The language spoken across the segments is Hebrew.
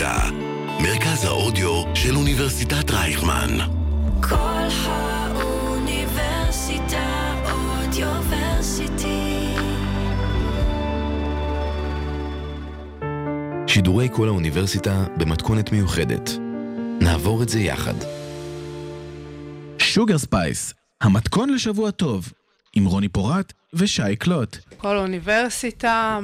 האוניברסיטה, מרכז האודיו של אוניברסיטת רייכמן. כל האוניברסיטה אודיוורסיטי. שידורי כל האוניברסיטה במתכונת מיוחדת. נעבור את זה יחד. Sugar Spice, המתכון לשבוע טוב, עם רוני פורט ושי קלוט. כל אוניברסיטה,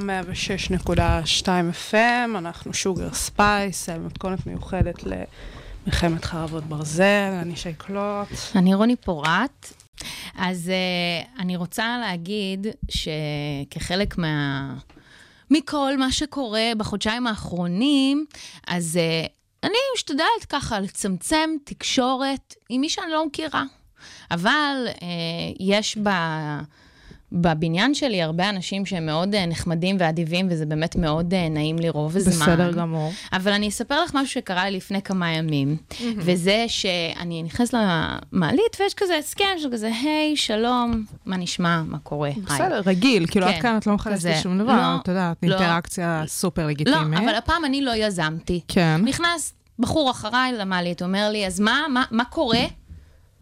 106.2 FM, אנחנו Sugar Spice, מתכונת מיוחדת למלחמת חרבות ברזל, אני שי קלוט. אני רוני פורט. אז uh, אני רוצה להגיד שכחלק מה... מכל מה שקורה בחודשיים האחרונים, אז uh, אני משתדלת ככה לצמצם תקשורת עם מי שאני לא מכירה. אבל uh, יש ב... בבניין שלי הרבה אנשים שהם מאוד uh, נחמדים ואדיבים, וזה באמת מאוד uh, נעים לרוב זמן. בסדר גמור. אבל אני אספר לך משהו שקרה לי לפני כמה ימים, וזה שאני נכנסת למעלית ויש כזה הסכם של כזה, היי, שלום, מה נשמע, מה קורה, היי. בסדר, רגיל, כאילו כן, עד כאן את לא. לי שום דבר, לא, את יודעת, לא. אינטראקציה סופר לא, לגיטימית. אבל הפעם אני לא יזמתי. כן. נכנס בחור אחריי למעלית, אומר לי, אז מה, מה, מה קורה?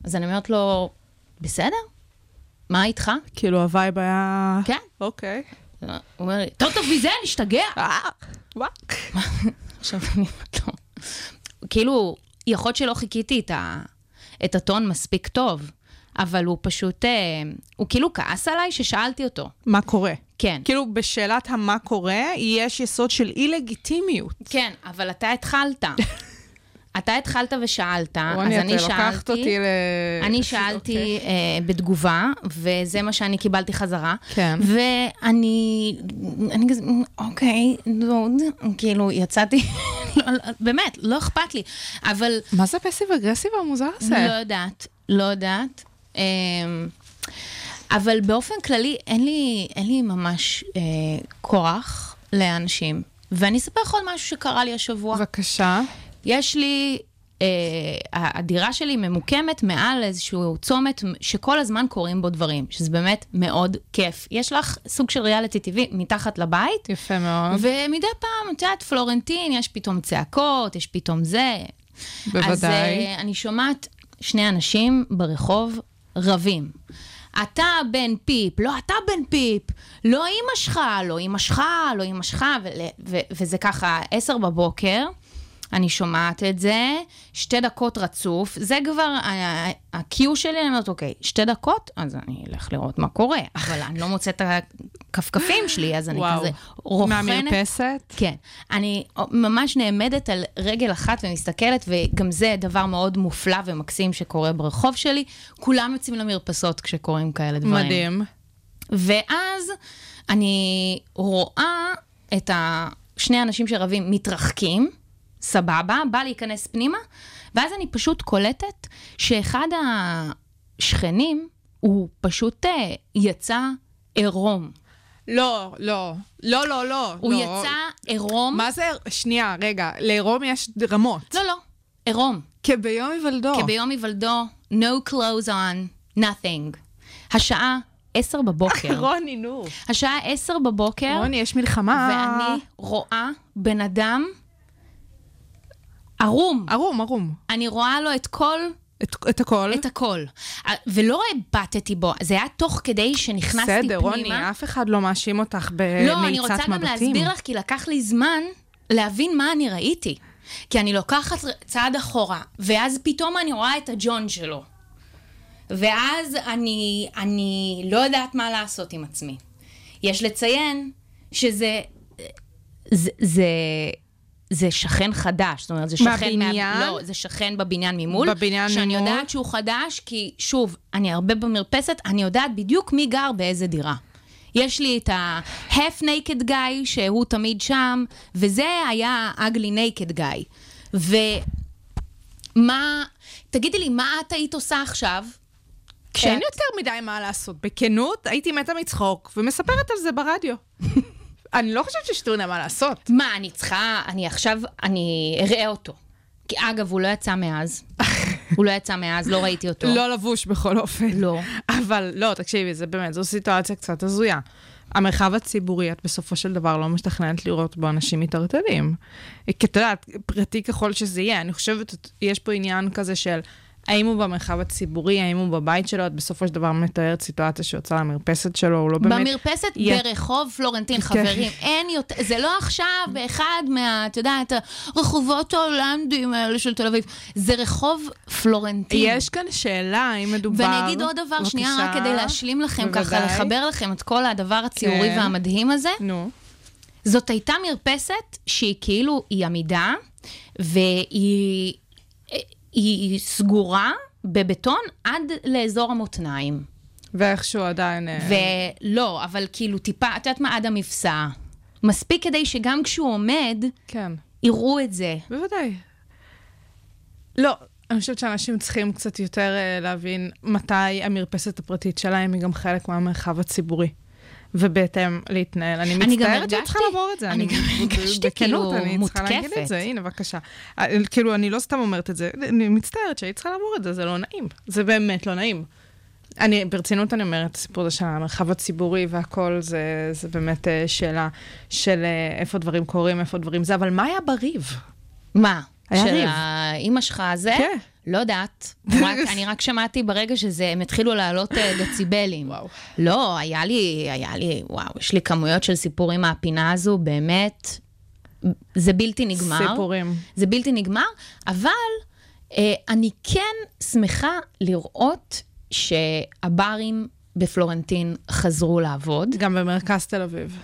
אז אני אומרת לו, בסדר, מה איתך? כאילו ה vibe היה... כן. אוקיי. הוא אומר לי, טוב טוב מזה, נשתגע. אה, וואק. עכשיו אני אומרת לו, כאילו, יכול להיות שלא חיקיתי את הטון מספיק טוב, אבל הוא פשוט, אה, הוא כאילו כעס עליי ששאלתי אותו. מה קורה? כן. כאילו, בשאלת המה קורה, יש יסוד של אי-לגיטימיות. כן, אבל אתה התחלת. אתה התחלת ושאלת, אז רוני, אני אתה לוקחת שאלתי, אותי ל... אני שאלתי אוקיי. אה, בתגובה, וזה מה שאני קיבלתי חזרה. כן. ואני, אני כזה, אוקיי, דוד, כאילו, יצאתי, לא, לא, באמת, לא אכפת לי, אבל מה זה פסיב אגרסיב המוזר הזה? לא יודעת, לא יודעת. אמ, אבל באופן כללי, אין לי, אין לי ממש אה, כוח לאנשים. ואני אספר לך עוד משהו שקרה לי השבוע. בבקשה. יש לי, אה, הדירה שלי ממוקמת מעל איזשהו צומת שכל הזמן קורים בו דברים, שזה באמת מאוד כיף. יש לך סוג של ריאליטי טבעי מתחת לבית, יפה מאוד. ומדי פעם, את יודעת, פלורנטין, יש פתאום צעקות, יש פתאום זה. אז בוודאי. uh, אני שומעת שני אנשים ברחוב רבים. אתה בן פיפ, לא אתה בן פיפ, לא אימא שלך, לא אימא שלך, לא אימא שלך, וזה ככה, עשר בבוקר, אני שומעת את זה, שתי דקות רצוף, זה כבר ה- ה-Q שלי, אני אומרת, אוקיי, שתי דקות, אז אני אלך לראות מה קורה, אבל אני לא מוצאת את הכפכפים שלי, אז אני וואו. כזה רוכנת. מהמרפסת? כן. אני ממש נעמדת על רגל אחת ומסתכלת, וגם זה דבר מאוד מופלא ומקסים שקורה ברחוב שלי. כולם יוצאים למרפסות כשקורים כאלה דברים. מדהים. ואז אני רואה את שני האנשים שרבים מתרחקים, סבבה, בא להיכנס פנימה, ואז אני פשוט קולטת שאחד השכנים, הוא פשוט אה, יצא עירום. לא, לא. לא, לא, לא. הוא לא. יצא עירום. מה זה? שנייה, רגע. לעירום יש רמות. לא, לא, עירום. כביום היוולדו. כביום היוולדו, no clothes on, nothing. השעה עשר בבוקר. רוני, נו. השעה עשר בבוקר, רוני, יש מלחמה. ואני רואה בן אדם ערום. ערום, ערום. אני רואה לו את כל, את, את הכל. את הכל. ולא הבטתי בו, זה היה תוך כדי שנכנסתי פנימה. בסדר, רוני, אף אחד לא מאשים אותך לא, אני רוצה גם מבטים. להסביר לך, כי לקח לי זמן להבין מה אני ראיתי. כי אני לוקחת צעד אחורה, ואז פתאום אני רואה את הג'ון שלו. ואז אני, אני לא יודעת מה לעשות עם עצמי. יש לציין שזה... זה, זה, זה שכן חדש, זאת אומרת, זה שכן... מהבניין? לא, זה שכן בבניין ממול. בבניין שאני ממול? יודעת שהוא חדש, כי שוב, אני הרבה במרפסת, אני יודעת בדיוק מי גר באיזה דירה. יש לי את ה-half naked guy, שהוא תמיד שם, וזה היה ugly naked guy. ומה, תגידי לי, מה את היית עושה עכשיו? כשאת- יותר מדי מה לעשות. בכנות, הייתי מתה מצחוק, ומספרת על זה ברדיו. אני לא חושבת שיש טונה מה לעשות. מה, אני צריכה, אני עכשיו, אני אראה אותו. כי אגב, הוא לא יצא מאז. הוא לא יצא מאז, לא ראיתי אותו. לא לבוש בכל אופן. לא. אבל לא, תקשיבי, זה באמת, זו סיטואציה קצת הזויה. המרחב הציבורי, את בסופו של דבר לא מתכננת לראות בו אנשים מתערטלים. כי את יודעת, פרטי ככל שזה יהיה, אני חושבת, יש פה עניין כזה של האם הוא במרחב הציבורי, האם הוא בבית שלו, את בסופו של דבר מתארת סיטואציה שיוצא למרפסת שלו, הוא לא באמת... במרפסת יהיה- ברחוב פלורנטין, כן. חברים, אין יותר, זה לא עכשיו באחד מה, את יודעת, הרחובות ההולנדיים האלה של תל אביב, זה רחוב פלורנטין. יש כאן שאלה, האם מדובר... ואני אגיד עוד דבר, שנייה, רק. כדי להשלים לכם ככה, בוודאי. לחבר לכם את כל הדבר הציורי כן. והמדהים הזה. נו. זאת הייתה מרפסת שהיא כאילו, היא עמידה, והיא היא סגורה בבטון עד לאזור המותניים. ואיכשהו עדיין... אה, ולא, אבל כאילו טיפה, את יודעת מה? עד המפסע. מספיק כדי שגם כשהוא עומד, כן. יראו את זה. בוודאי. לא, אני חושבת שאנשים צריכים קצת יותר אה, להבין מתי המרפסת הפרטית שלהם היא גם חלק מהמרחב הציבורי. ובהתאם להתנהל. אני מצטערת שאני צריכה לעבור את זה. אני גם הרגשתי כאילו אני צריכה להגיד מותקפת. את זה, הנה, בבקשה. אה, כאילו, אני לא סתם אומרת את זה, אני מצטערת שהיית צריכה לעבור את זה, זה לא נעים. זה באמת לא נעים. אני, ברצינות אני אומרת, הסיפור הזה של המרחב הציבורי והכל, זה, זה באמת אה, שאלה של אה, איפה דברים קורים, איפה דברים זה, אבל מה היה בריב? מה? היה של ריב. האימא שלך זה? כן. לא יודעת. רק, אני רק שמעתי ברגע שזה, הם התחילו לעלות אה, דציבלים. וואו. לא, היה לי, היה לי, וואו, יש לי כמויות של סיפורים מהפינה הזו, באמת, זה בלתי נגמר. סיפורים. זה בלתי נגמר, אבל אה, אני כן שמחה לראות שהברים בפלורנטין חזרו לעבוד. גם במרכז תל אביב.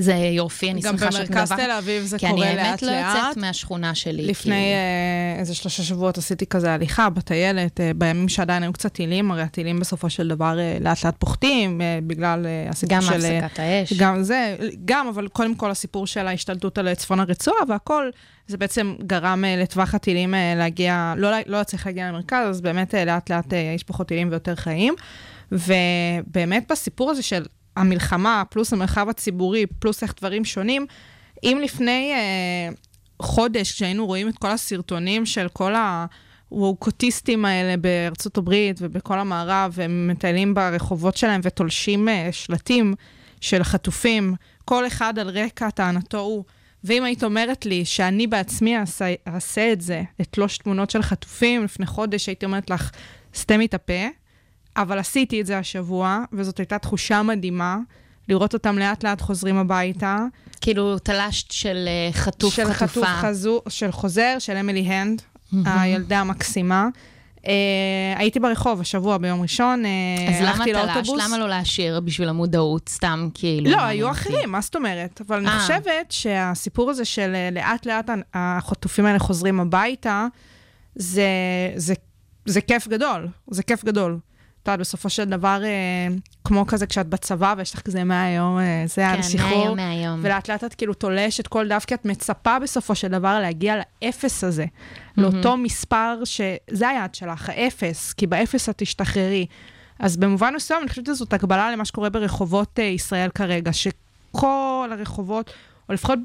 זה יופי, אני גם שמחה שאת במרכז מדווחת. תל אביב זה כי קורה אני האמת לא לאט-לאט. יוצאת מהשכונה שלי. לפני כאילו. אה, איזה שלושה שבועות עשיתי כזה הליכה בטיילת, אה, בימים שעדיין היו קצת טילים, הרי הטילים בסופו של דבר אה, לאט לאט פוחתים, בגלל הסיפור גם של... אה, הפסקת האש. גם זה, גם, אבל קודם כל הסיפור של ההשתלטות על צפון הרצועה והכל, זה בעצם גרם לטווח הטילים להגיע, לא, לא צריך להגיע למרכז, אז באמת לאט לאט אה, יש פחות טילים ויותר חיים. ובאמת בסיפור הזה של המלחמה, פלוס המרחב הציבורי, פלוס איך דברים שונים, אם לפני אה, חודש, כשהיינו רואים את כל הסרטונים של כל הווקוטיסטים האלה בארצות הברית ובכל המערב, הם מטיילים ברחובות שלהם ותולשים אה, שלטים של חטופים, כל אחד על רקע טענתו הוא. ואם היית אומרת לי שאני בעצמי אעשה, אעשה את זה, אתלוש תמונות של חטופים לפני חודש, הייתי אומרת לך, סתמי את הפה, אבל עשיתי את זה השבוע, וזאת הייתה תחושה מדהימה, לראות אותם לאט לאט חוזרים הביתה. כאילו תלשת של אה, חטוף, של חטופה. חטוף חזו, של חוזר, של אמילי הנד, הילדה המקסימה. אה, הייתי ברחוב השבוע ביום ראשון, אה, אז למה הלכתי תלשת? לאוטובוס. למה לא להשאיר בשביל המודעות? סתם כאילו... לא, היו אחרים, מה זאת אומרת? אבל אני אה. חושבת שהסיפור הזה של אה, לאט לאט החטופים האלה חוזרים הביתה, זה, זה, זה כיף גדול, זה כיף גדול. את יודעת, בסופו של דבר, אה, כמו כזה כשאת בצבא ויש לך כזה 100 יום, אה, זה כן, השחרור. מהיום, מהיום. ולאט לאט את כאילו תולשת כל דף, כי את מצפה בסופו של דבר להגיע לאפס הזה, לאותו מספר שזה היעד שלך, האפס, כי באפס את תשתחררי. אז במובן מסוים, אני חושבת שזאת הקבלה למה שקורה ברחובות uh, ישראל כרגע, שכל הרחובות, או לפחות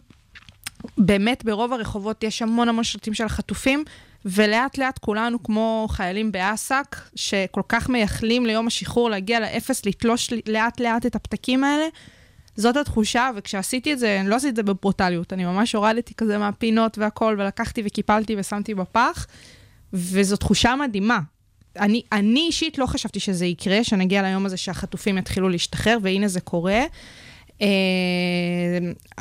באמת ברוב הרחובות יש המון המון שלטים של חטופים, ולאט לאט כולנו כמו חיילים באס"ק, שכל כך מייחלים ליום השחרור להגיע לאפס, לתלוש לאט לאט את הפתקים האלה. זאת התחושה, וכשעשיתי את זה, אני לא עשיתי את זה בברוטליות, אני ממש הורדתי כזה מהפינות והכל, ולקחתי וקיפלתי ושמתי בפח, וזו תחושה מדהימה. אני, אני אישית לא חשבתי שזה יקרה, שנגיע ליום הזה שהחטופים יתחילו להשתחרר, והנה זה קורה. אה,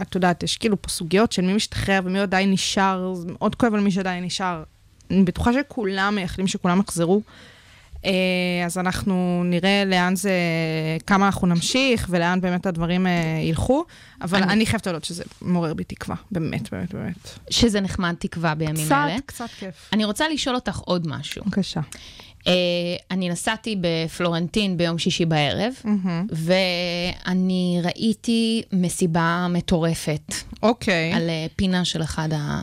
את יודעת, יש כאילו פה סוגיות של מי משתחרר ומי עדיין נשאר, מאוד כואב על מי שעדיין נשאר. אני בטוחה שכולם מייחלים שכולם יחזרו. אה, אז אנחנו נראה לאן זה, כמה אנחנו נמשיך ולאן באמת הדברים אה, ילכו, אבל אני- אני חייבת להודות שזה מעורר בי תקווה, באמת, באמת, באמת. שזה נחמד תקווה בימים קצת, האלה. קצת כיף. אני רוצה לשאול אותך עוד משהו. בבקשה. Uh, אני נסעתי בפלורנטין ביום שישי בערב, ואני ראיתי מסיבה מטורפת אוקיי. על uh, פינה של אחד ה...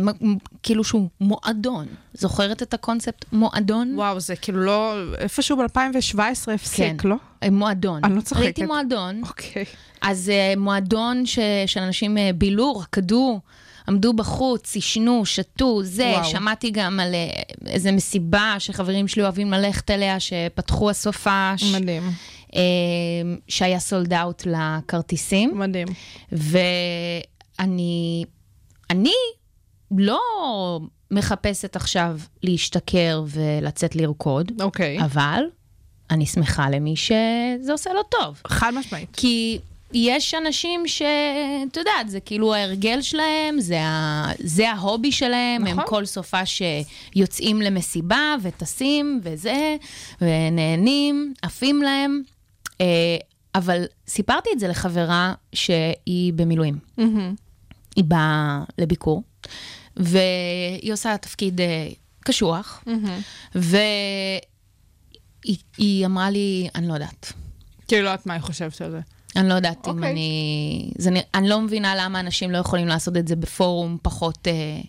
מ- כאילו שהוא מועדון. זוכרת את הקונספט מועדון? וואו, זה כאילו לא, איפשהו ב-2017 הפסיק, כן. לא? אה, מועדון. אני לא צוחקת. ראיתי מועדון. אוקיי. אז uh, מועדון ש, שאנשים בילו, רקדו, עמדו בחוץ, עישנו, שתו, זה. וואו. שמעתי גם על איזה מסיבה שחברים שלי אוהבים ללכת אליה, שפתחו הסופש. מדהים. אה, שהיה סולד אאוט לכרטיסים. מדהים. ואני אני לא מחפשת עכשיו להשתכר ולצאת לרקוד, אוקיי. אבל אני שמחה למי שזה עושה לו טוב. חד משמעית. כי יש אנשים שאת יודעת, זה כאילו ההרגל שלהם, זה, ה... זה ההובי שלהם, נכון. הם כל סופה שיוצאים למסיבה וטסים וזה, ונהנים, עפים להם. אה, אבל סיפרתי את זה לחברה שהיא במילואים. מהמם. היא באה לביקור, והיא עושה תפקיד אה, קשוח, מהמם. והיא היא אמרה לי, אני לא יודעת. כאילו, לא יודעת מה היא חושבת על זה. אני לא יודעת אם אוקיי. אני... זה, אני לא מבינה למה אנשים לא יכולים לעשות את זה בפורום פחות אה,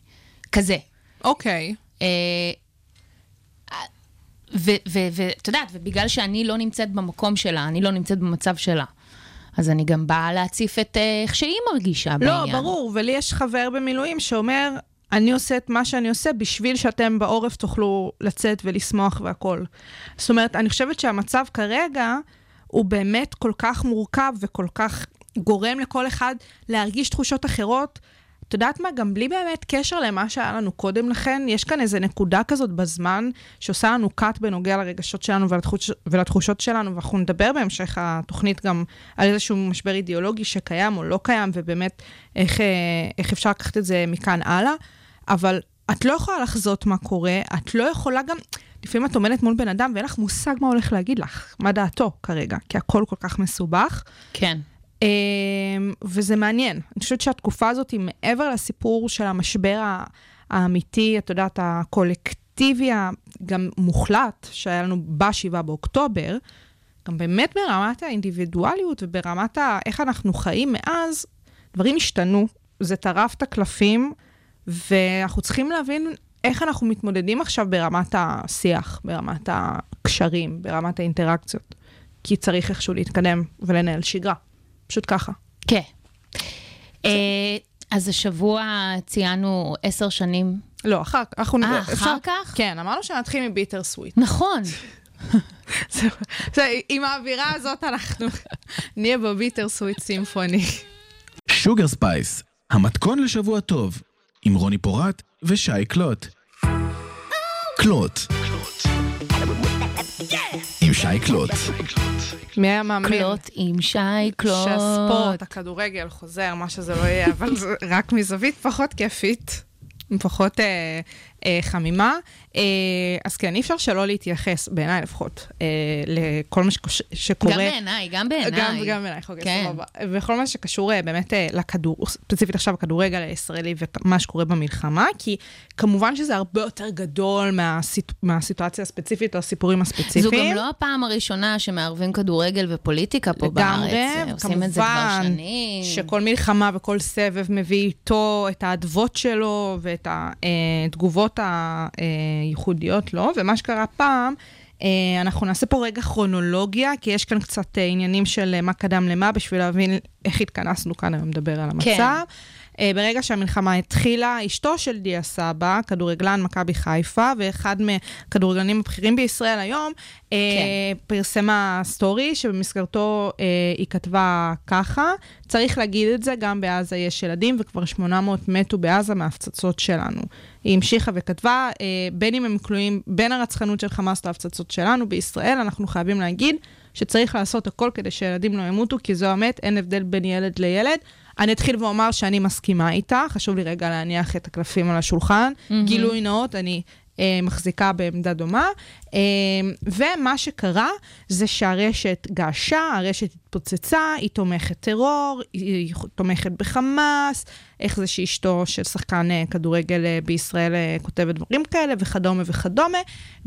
כזה. אוקיי. אה, ואת יודעת, ובגלל שאני לא נמצאת במקום שלה, אני לא נמצאת במצב שלה, אז אני גם באה להציף את אה, איך שהיא מרגישה לא, בעניין. ברור, ולי יש חבר במילואים שאומר, אני עושה את מה שאני עושה בשביל שאתם בעורף תוכלו לצאת ולשמוח והכול. זאת אומרת, אני חושבת שהמצב כרגע הוא באמת כל כך מורכב וכל כך גורם לכל אחד להרגיש תחושות אחרות. את יודעת מה? גם בלי באמת קשר למה שהיה לנו קודם לכן, יש כאן איזו נקודה כזאת בזמן שעושה לנו cut בנוגע לרגשות שלנו ולתחוש, ולתחושות שלנו, ואנחנו נדבר בהמשך התוכנית גם על איזשהו משבר אידיאולוגי שקיים או לא קיים, ובאמת איך, אה, איך אפשר לקחת את זה מכאן הלאה. אבל את לא יכולה לחזות מה קורה, את לא יכולה גם... לפעמים את עומדת מול בן אדם ואין לך מושג מה הולך להגיד לך, מה דעתו כרגע, כי הכל כל כך מסובך. כן. אמ, וזה מעניין. אני חושבת שהתקופה הזאת היא מעבר לסיפור של המשבר האמיתי, את יודעת, הקולקטיבי, גם מוחלט, שהיה לנו ב-7 באוקטובר, גם באמת ברמת האינדיבידואליות וברמת איך אנחנו חיים מאז, דברים השתנו, זה טרף את הקלפים, ואנחנו צריכים להבין איך אנחנו מתמודדים עכשיו ברמת השיח, ברמת הקשרים, ברמת האינטראקציות. כי צריך איכשהו להתקדם ולנהל שגרה. פשוט ככה. כן. אה, אז השבוע ציינו עשר שנים. לא, אחר כך. אנחנו אה, אפשר- אחר כך? כן, אמרנו שנתחיל מ bitter sweet. נכון. עם האווירה הזאת אנחנו נהיה ב Bitter Sweet Symphony. Sugar Spice, המתכון לשבוע טוב, עם רוני פורט ושי קלוט. קלוט. שי קלוט. מי היה מאמין? קלוט עם שי קלוט. שהספורט, הכדורגל חוזר, מה שזה לא יהיה, אבל רק מזווית פחות כיפית, פחות אה, חמימה. אה, אז כן, אי אפשר שלא להתייחס, בעיניי לפחות, אה, לכל מה שקורה. גם בעיניי, גם בעיניי. גם, גם בעינייך, אוקיי, כן. סבבה. וכל מה שקשור אה, באמת אה, לכדור, ספציפית עכשיו הכדורגל הישראלי ומה שקורה במלחמה, כי כמובן שזה הרבה יותר גדול מהסיט, מהסיטואציה הספציפית או הסיפורים הספציפיים. זו גם לא הפעם הראשונה שמערבים כדורגל ופוליטיקה פה בארץ. אה, עושים את זה כבר כמובן שנים. שכל מלחמה וכל סבב מביא איתו את האדוות שלו ואת התגובות הייחודיות לו, ומה שקרה פעם, אה, אנחנו נעשה פה רגע כרונולוגיה, כי יש כאן קצת אה, עניינים של אה, מה קדם למה, בשביל להבין איך התכנסנו כאן היום לדבר על המצב. כן. אה, ברגע שהמלחמה התחילה, אשתו של דיה סבא, כדורגלן מכבי חיפה, ואחד מהכדורגלנים הבכירים בישראל היום, אה, כן. פרסמה סטורי שבמסגרתו אה, היא כתבה ככה, צריך להגיד את זה, גם בעזה יש ילדים וכבר 800 מתו בעזה מההפצצות שלנו. היא המשיכה וכתבה, אה, בין אם הם כלואים בין הרצחנות של חמאס להפצצות שלנו בישראל, אנחנו חייבים להגיד שצריך לעשות הכל כדי שילדים לא ימותו, כי זו האמת, אין הבדל בין ילד לילד. אני אתחיל ואומר שאני מסכימה איתה, חשוב לי רגע להניח את הקלפים על השולחן. Mm-hmm. גילוי נאות, אני אה, מחזיקה בעמדה דומה. אה, ומה שקרה זה שהרשת געשה, הרשת התפוצצה, היא תומכת טרור, היא תומכת בחמאס, איך זה שאשתו של שחקן אה, כדורגל אה, בישראל אה, כותבת דברים כאלה, וכדומה וכדומה.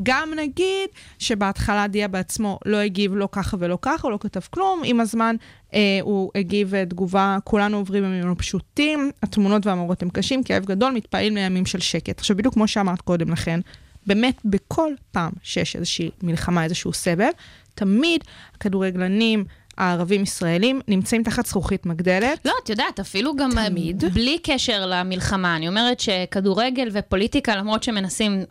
גם נגיד שבהתחלה דיה בעצמו לא הגיב לא ככה ולא ככה, הוא לא כתב כלום, עם הזמן אה, הוא הגיב תגובה, כולנו עוברים ימים לא פשוטים, התמונות והמורות הם קשים, כאב גדול, מתפעלים לימים של שקט. עכשיו, בדיוק כמו שאמרת קודם לכן, באמת בכל פעם שיש איזושהי מלחמה, איזשהו סבב, תמיד הכדורגלנים הערבים-ישראלים נמצאים תחת זכוכית מגדלת. לא, את יודעת, אפילו גם אה, תמיד. בלי קשר למלחמה. אני אומרת שכדורגל ופוליטיקה, למרות שמנסים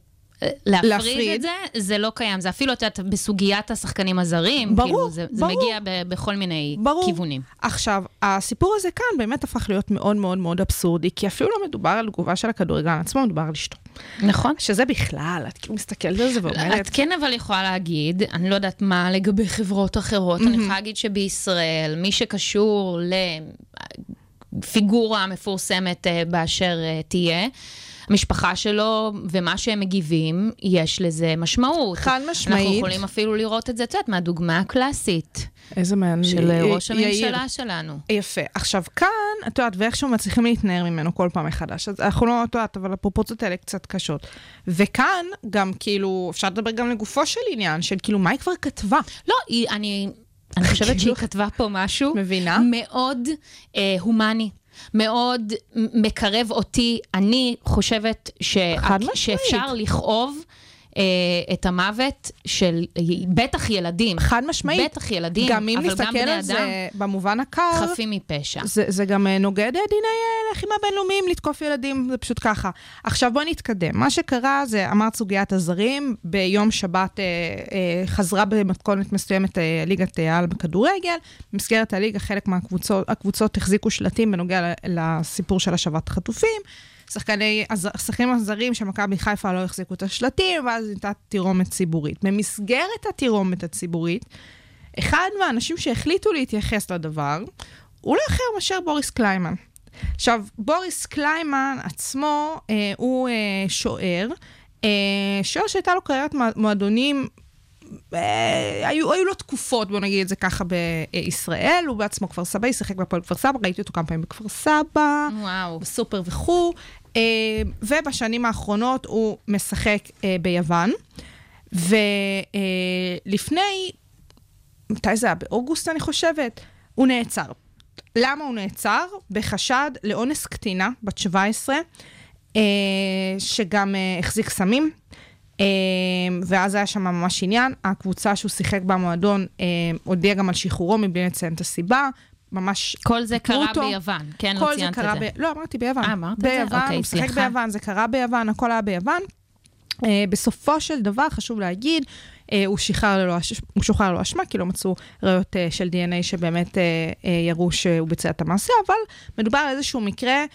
להפריד, להפריד. את זה, זה לא קיים. זה אפילו, את יודעת, בסוגיית השחקנים הזרים, ברור, כאילו, זה, זה ברור. מגיע ב, בכל מיני ברור. כיוונים. עכשיו, הסיפור הזה כאן באמת הפך להיות מאוד מאוד מאוד אבסורדי, כי אפילו לא מדובר על תגובה של הכדורגלן עצמו, מדובר על אשתו. נכון. שזה בכלל, את כאילו מסתכלת על זה ואומרת, את כן אבל יכולה להגיד, אני לא יודעת מה לגבי חברות אחרות, אני יכולה להגיד שבישראל, מי שקשור לפיגורה מפורסמת אה, באשר אה, תהיה, המשפחה שלו ומה שהם מגיבים, יש לזה משמעות. חד אנחנו משמעית. יכולים אפילו לראות את זה, את יודעת, מהדוגמה הקלאסית איזה מעניין. של אה, ראש יאיר. הממשלה שלנו. יפה. עכשיו, כאן, את יודעת, ואיכשהו מצליחים להתנער ממנו כל פעם מחדש. אז אנחנו לא, את יודעת, אבל הפרופורציות האלה קצת קשות. וכאן, גם כאילו, אפשר לדבר גם לגופו של עניין, של כאילו, מה היא כבר כתבה? לא, היא, אני, אני חושבת שהיא כתבה פה משהו מבינה? מאוד אה, הומני. מאוד מקרב אותי. אני חושבת ש... שאפשר לכאוב את המוות של בטח ילדים. חד משמעית. בטח ילדים, גם אם נסתכל על זה במובן הקר, חפים מפשע. זה, זה גם אה, נוגד אה, דיני אה, לחימה בינלאומיים לתקוף ילדים, זה פשוט ככה. עכשיו בואי נתקדם. מה שקרה זה, אמרת סוגיית הזרים, ביום שבת אה, אה, חזרה במתכונת מסוימת אה, ליגת אה, העל בכדורגל. במסגרת הליגה חלק מהקבוצות הקבוצות החזיקו שלטים בנוגע לסיפור של השבת החטופים. שחקני, השחקנים הזרים של מכבי חיפה לא החזיקו את השלטים, ואז הייתה תירומת ציבורית. במסגרת התירומת הציבורית, אחד מהאנשים שהחליטו להתייחס לדבר, הוא לא אחר מאשר בוריס קליימן. עכשיו, בוריס קליימן עצמו אה, הוא אה, שוער, אה, שוער שהייתה לו קריירת מוע- מועדונים, היו, היו לו תקופות, בוא נגיד את זה ככה, בישראל, הוא בעצמו כפר סבא, שיחק בהפועל כפר סבא, ראיתי אותו כמה פעמים בכפר סבא. וואו. בסופר וכו', אה, ובשנים האחרונות הוא משחק אה, ביוון, ולפני, מתי זה היה? באוגוסט אני חושבת, הוא נעצר. למה הוא נעצר? בחשד לאונס קטינה, בת 17, אה, שגם אה, החזיק סמים. אה, ואז היה שם ממש עניין. הקבוצה שהוא שיחק במועדון אה, הודיעה גם על שחרורו מבלי לציין את הסיבה. ממש כל זה קרה אותו. ביוון, כן, לא ציינת את זה. ב... לא, אמרתי ביוון. אה, אמרת את זה? ביוון, אוקיי, הוא שיחק. ביוון, זה קרה ביוון, הכל היה ביוון. Uh, בסופו של דבר, חשוב להגיד, הוא, שחרר ללא, הוא שוחרר ללא אשמה, כי לא מצאו ראיות uh, של DNA שבאמת uh, יראו שהוא ביצע את המעשה, אבל מדובר על איזשהו מקרה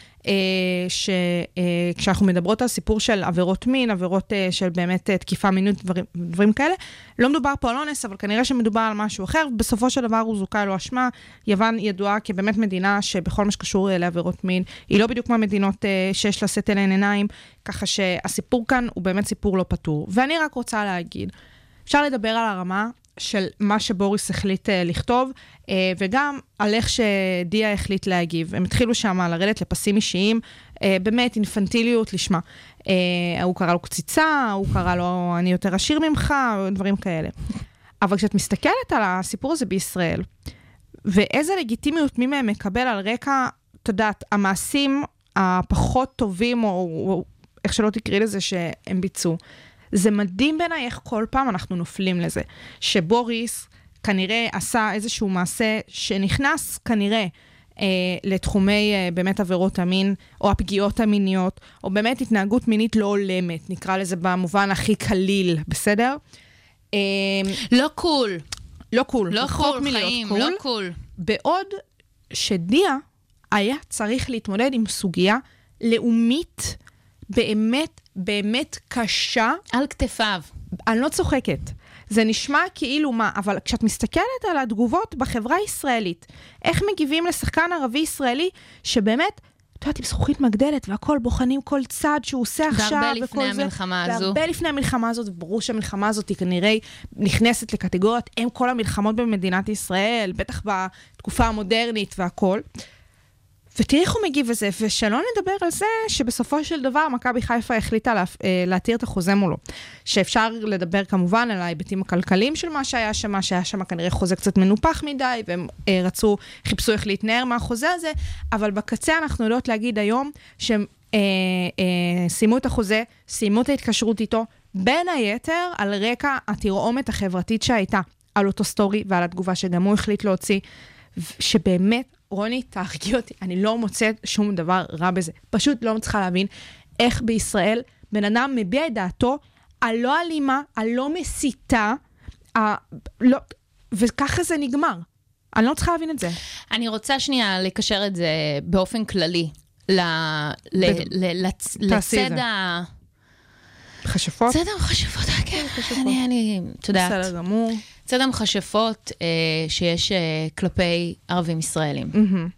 שכשאנחנו מדברות על סיפור של עבירות מין, עבירות של באמת תקיפה מינית, דברים, דברים כאלה, לא מדובר פה על אונס, אבל כנראה שמדובר על משהו אחר. בסופו של דבר הוא זוכה ללא אשמה. יוון ידועה כבאמת מדינה שבכל מה שקשור אה, לעבירות מין, היא לא בדיוק מהמדינות אה, שיש לשאת אליהן עיניים, ככה שהסיפור כאן הוא באמת סיפור לא פתור. ואני רק רוצה להגיד, אפשר לדבר על הרמה של מה שבוריס החליט uh, לכתוב, uh, וגם על איך שדיה החליט להגיב. הם התחילו שם לרדת לפסים אישיים, uh, באמת אינפנטיליות לשמה. הוא קרא לו קציצה, הוא קרא לו אני יותר עשיר ממך, דברים כאלה. אבל כשאת מסתכלת על הסיפור הזה בישראל, ואיזה לגיטימיות מי מהם מקבל על רקע, את יודעת, המעשים הפחות טובים, או, או איך שלא תקראי לזה, שהם ביצעו. זה מדהים בעיניי איך כל פעם אנחנו נופלים לזה. שבוריס כנראה עשה איזשהו מעשה שנכנס כנראה אה, לתחומי אה, באמת עבירות המין, או הפגיעות המיניות, או באמת התנהגות מינית לא הולמת, נקרא לזה במובן הכי קליל, בסדר? אה, לא cool, לא cool, לא cool, חיים, cool. לא cool. בעוד שדיה היה צריך להתמודד עם סוגיה לאומית באמת באמת קשה, על כתפיו. אני לא צוחקת. זה נשמע כאילו מה, אבל כשאת מסתכלת על התגובות בחברה הישראלית, איך מגיבים לשחקן ערבי ישראלי שבאמת, את יודעת, עם זכוכית מגדלת והכל, בוחנים כל צעד שהוא עושה עכשיו, והרבה לפני וכל זה. המלחמה הזו. והרבה לפני המלחמה הזאת, וברור שהמלחמה הזאת היא כנראה נכנסת לקטגוריית אם כל המלחמות במדינת ישראל, בטח בתקופה המודרנית והכל. ותראי איך הוא מגיב לזה, ושלא נדבר על זה שבסופו של דבר מכבי חיפה החליטה לה, אה, להתיר את החוזה מולו. שאפשר לדבר כמובן על ההיבטים הכלכליים של מה שהיה שם, שהיה שם כנראה חוזה קצת מנופח מדי, והם אה, רצו, חיפשו איך להתנער מהחוזה הזה, אבל בקצה אנחנו יודעות להגיד היום שהם אה, אה, סיימו את החוזה, סיימו את ההתקשרות איתו, בין היתר על רקע התרעומת החברתית שהייתה על אותו סטורי ועל התגובה שגם הוא החליט להוציא, שבאמת, רוני, תהרגי אותי, אני לא מוצאת שום דבר רע בזה. פשוט לא מצליחה להבין איך בישראל בן אדם מביע את דעתו הלא אלימה, הלא מסיתה, ה... לא... וככה זה נגמר. אני לא צריכה להבין את זה. אני רוצה שנייה לקשר את זה באופן כללי ל... ל... ל... לצ... לצד. ה... מכשפות? צד המכשפות, כן, אני, אני, את יודעת, בסדר גמור. צד המכשפות אה, שיש אה, כלפי ערבים ישראלים. מהמם.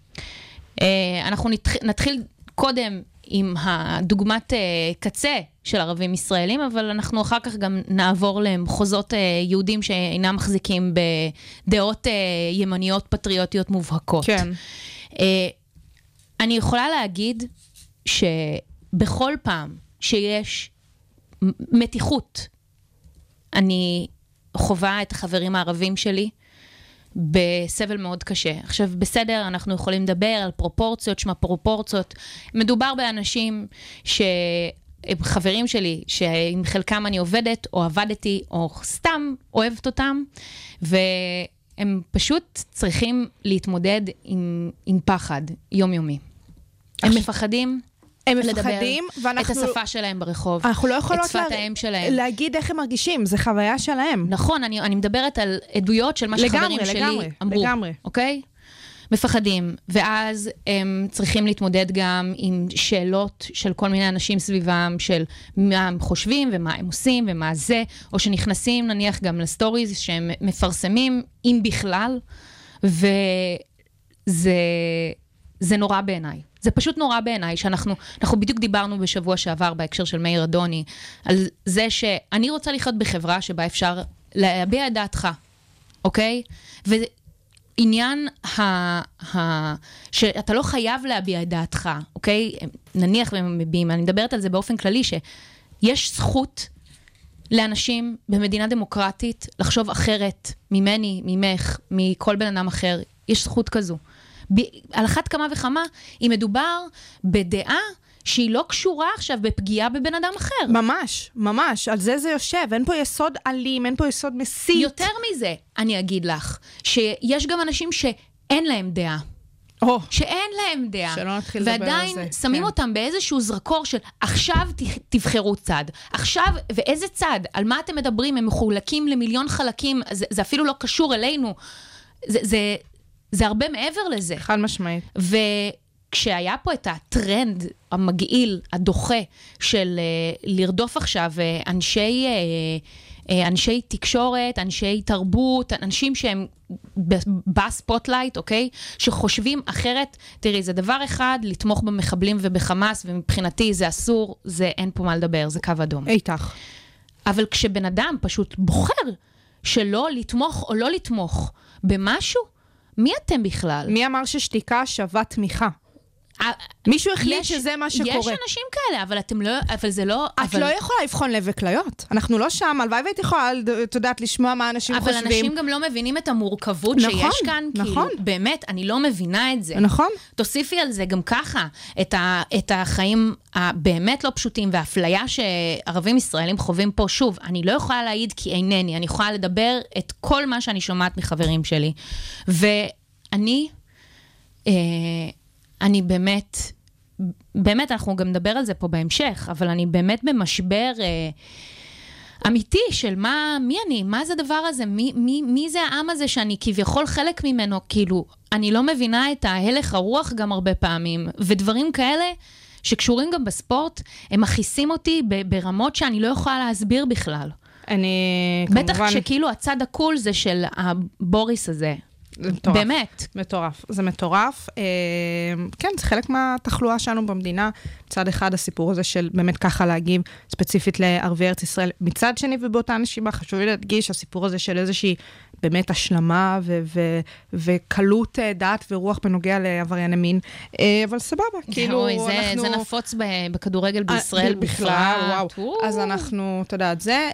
אה, אנחנו נתח... נתחיל קודם עם הדוגמת אה, קצה של ערבים ישראלים, אבל אנחנו אחר כך גם נעבור למחוזות אה, יהודים שאינם מחזיקים בדעות אה, ימניות פטריוטיות מובהקות. כן. אה, אני יכולה להגיד שבכל פעם שיש מתיחות, אני חווה את החברים הערבים שלי בסבל מאוד קשה. עכשיו, בסדר, אנחנו יכולים לדבר על פרופורציות, שמה פרופורציות. מדובר באנשים שהם חברים שלי, שעם חלקם אני עובדת, או עבדתי, או סתם אוהבת אותם, והם פשוט צריכים להתמודד עם, עם פחד יומיומי. הם מפחדים הם מפחדים, ואנחנו... את השפה שלהם ברחוב, אנחנו לא את יכולות שפת האם שלהם. להגיד איך הם מרגישים, זה חוויה שלהם. נכון, אני, אני מדברת על עדויות של מה לגמרי, שחברים שלי לגמרי, אמרו. לגמרי. אוקיי? מפחדים, ואז הם צריכים להתמודד גם עם שאלות של כל מיני אנשים סביבם, של מה הם חושבים ומה הם עושים ומה זה, או שנכנסים נניח גם לסטוריז שהם מפרסמים, אם בכלל, וזה זה נורא בעיניי. זה פשוט נורא בעיניי, שאנחנו, אנחנו בדיוק דיברנו בשבוע שעבר בהקשר של מאיר אדוני, על זה שאני רוצה לחיות בחברה שבה אפשר להביע את דעתך, אוקיי? ועניין ה... ה... שאתה לא חייב להביע את דעתך, אוקיי? נניח והם מביעים, אני מדברת על זה באופן כללי, שיש זכות לאנשים במדינה דמוקרטית לחשוב אחרת ממני, ממך, מכל בן אדם אחר. יש זכות כזו. ב- על אחת כמה וכמה, אם מדובר בדעה שהיא לא קשורה עכשיו בפגיעה בבן אדם אחר. ממש, ממש, על זה זה יושב. אין פה יסוד אלים, אין פה יסוד מסית. יותר מזה, אני אגיד לך, שיש גם אנשים שאין להם דעה. או, שאין להם דעה. שלא נתחיל לדבר על ועדיין זה, שמים כן. אותם באיזשהו זרקור של עכשיו תבחרו צד. עכשיו, ואיזה צד? על מה אתם מדברים? הם מחולקים למיליון חלקים, זה, זה אפילו לא קשור אלינו. זה, זה, זה הרבה מעבר לזה. חד משמעית. וכשהיה פה את הטרנד המגעיל, הדוחה, של uh, לרדוף עכשיו uh, אנשי, uh, uh, אנשי תקשורת, אנשי תרבות, אנשים שהם ב spotlight, אוקיי? שחושבים אחרת. תראי, זה דבר אחד, לתמוך במחבלים ובחמאס, ומבחינתי זה אסור, זה אין פה מה לדבר, זה קו אדום. איתך. אבל כשבן אדם פשוט בוחר שלא לתמוך או לא לתמוך במשהו, מי אתם בכלל? מי אמר ששתיקה שווה תמיכה? אה, מישהו החליט יש- שזה מה יש שקורה. אנשים כאלה, אבל אתם לא, אבל זה לא... את אבל, לא יכולה לבחון לב וכליות. אנחנו לא שם, הלוואי והייתי יכולה, את יודעת, לשמוע מה אנשים אבל חושבים. אנשים גם לא מבינים את המורכבות נכון, שיש כאן. נכון. כאילו, באמת, אני לא מבינה את זה. נכון? תוסיפי על זה גם ככה את, ה, את החיים הבאמת לא פשוטים והאפליה שערבים ישראלים חווים פה. שוב, אני לא יכולה להעיד כי אינני, אני יכולה לדבר את כל מה שאני שומעת מחברים שלי. ואני, אה, אני באמת, באמת, אנחנו גם נדבר על זה פה בהמשך, אבל אני באמת במשבר... אה, אמיתי של מה, מי אני, מה זה הדבר הזה, מי, מי, מי זה העם הזה שאני כביכול חלק ממנו, כאילו, אני לא מבינה את ההלך הרוח גם הרבה פעמים, ודברים כאלה שקשורים גם בספורט, הם מכעיסים אותי ברמות שאני לא יכולה להסביר בכלל. אני בטח כמובן... כשכאילו הצד הקול זה של הבוריס הזה. זה מטורף. באמת. מטורף, זה מטורף. אה, כן, זה חלק מהתחלואה שלנו במדינה. מצד אחד, הסיפור הזה של באמת ככה להגיב ספציפית לערביי ארץ ישראל. מצד שני, ובאותה נשימה, חשוב לי להדגיש, הסיפור הזה של איזושהי באמת השלמה ו- ו- וקלות אה, דעת ורוח בנוגע לעברייני מין. אה, אבל סבבה, כאילו, אוי, זה, אנחנו... זה נפוץ ב- בכדורגל אה, בישראל בכלל. וואו. אז אנחנו, אתה יודע, את זה,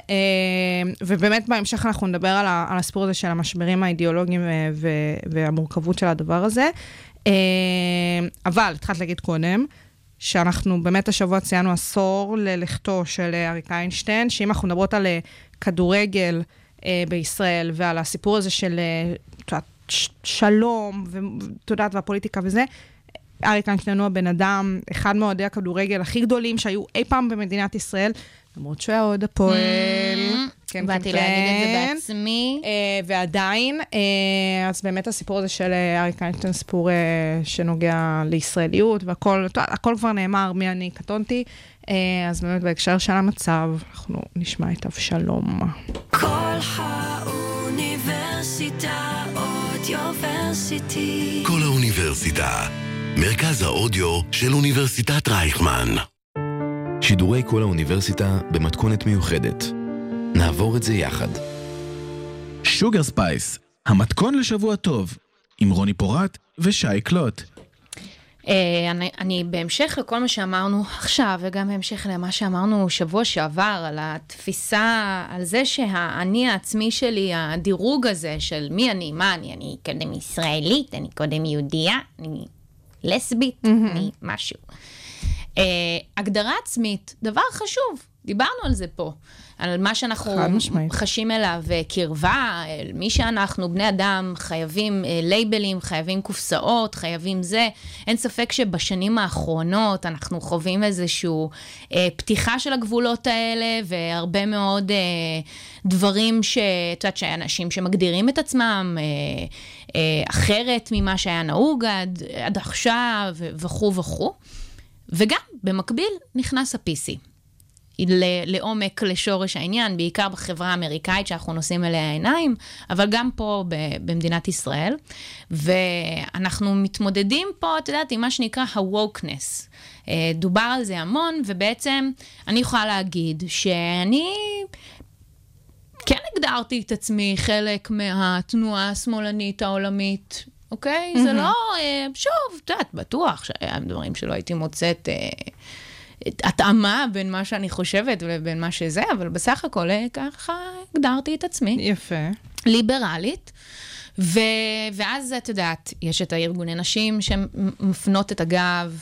ובאמת בהמשך אנחנו נדבר על, ה, על הסיפור הזה של המשברים האידיאולוגיים ו, ו, והמורכבות של הדבר הזה. אבל התחלת להגיד קודם, שאנחנו באמת השבוע ציינו עשור ללכתו של אריק איינשטיין, שאם אנחנו מדברות על כדורגל בישראל ועל הסיפור הזה של אה, את יודעת, ש- שלום, ואת יודעת, והפוליטיקה וזה, אריק איינשטיין הוא הבן אדם, אחד מאוהדי הכדורגל הכי גדולים שהיו אי פעם במדינת ישראל, למרות שהוא היה אוהד הפועל. כן, באתי כן, להגיד את זה כן. בעצמי. אה, ועדיין, אה, אז באמת הסיפור הזה של אה, אריק איינשטיין, סיפור שנוגע לישראליות, והכל הכל כבר נאמר מי אני קטונתי. אז באמת בהקשר של המצב, אנחנו נשמע את אבשלום. כל האוניברסיטה אודיוורסיטי. כל האוניברסיטה, מרכז האודיו של אוניברסיטת רייכמן. שידורי כל האוניברסיטה במתכונת מיוחדת. נעבור את זה יחד. Sugar Spice, המתכון לשבוע טוב, עם רוני פורט ושי קלוט. Uh, אני, אני בהמשך לכל מה שאמרנו עכשיו, וגם בהמשך למה שאמרנו שבוע שעבר, על התפיסה, על זה שהאני העצמי שלי, הדירוג הזה של מי אני, מה אני, אני קודם ישראלית, אני קודם יהודייה, אני לסבית, mm-hmm. אני משהו. Uh, הגדרה עצמית, דבר חשוב, דיברנו על זה פה. על מה שאנחנו חשים אליו אה, קרבה, אל מי שאנחנו, בני אדם, חייבים אה, לייבלים, חייבים קופסאות, חייבים זה. אין ספק שבשנים האחרונות אנחנו חווים איזושהי אה, פתיחה של הגבולות האלה, והרבה מאוד אה, דברים ש... את יודעת, שאנשים שמגדירים את עצמם אה, אה, אחרת ממה שהיה נהוג עד, עד עכשיו, וכו' וכו'. וגם, במקביל, נכנס ה-PC. לעומק, לשורש העניין, בעיקר בחברה האמריקאית שאנחנו נושאים אליה עיניים, אבל גם פה במדינת ישראל. ואנחנו מתמודדים פה, את יודעת, עם מה שנקרא ה-wokeness. אה, דובר על זה המון, ובעצם אני יכולה להגיד שאני... כן הגדרתי את עצמי חלק מהתנועה השמאלנית העולמית, אוקיי? Mm-hmm. זה לא, אה, שוב, את יודעת, בטוח שהיה דברים שלא הייתי מוצאת אה, התאמה בין מה שאני חושבת לבין מה שזה, אבל בסך הכל אה, ככה הגדרתי את עצמי. יפה. ליברלית. ו... ואז, את יודעת, יש את הארגוני נשים שמפנות את הגב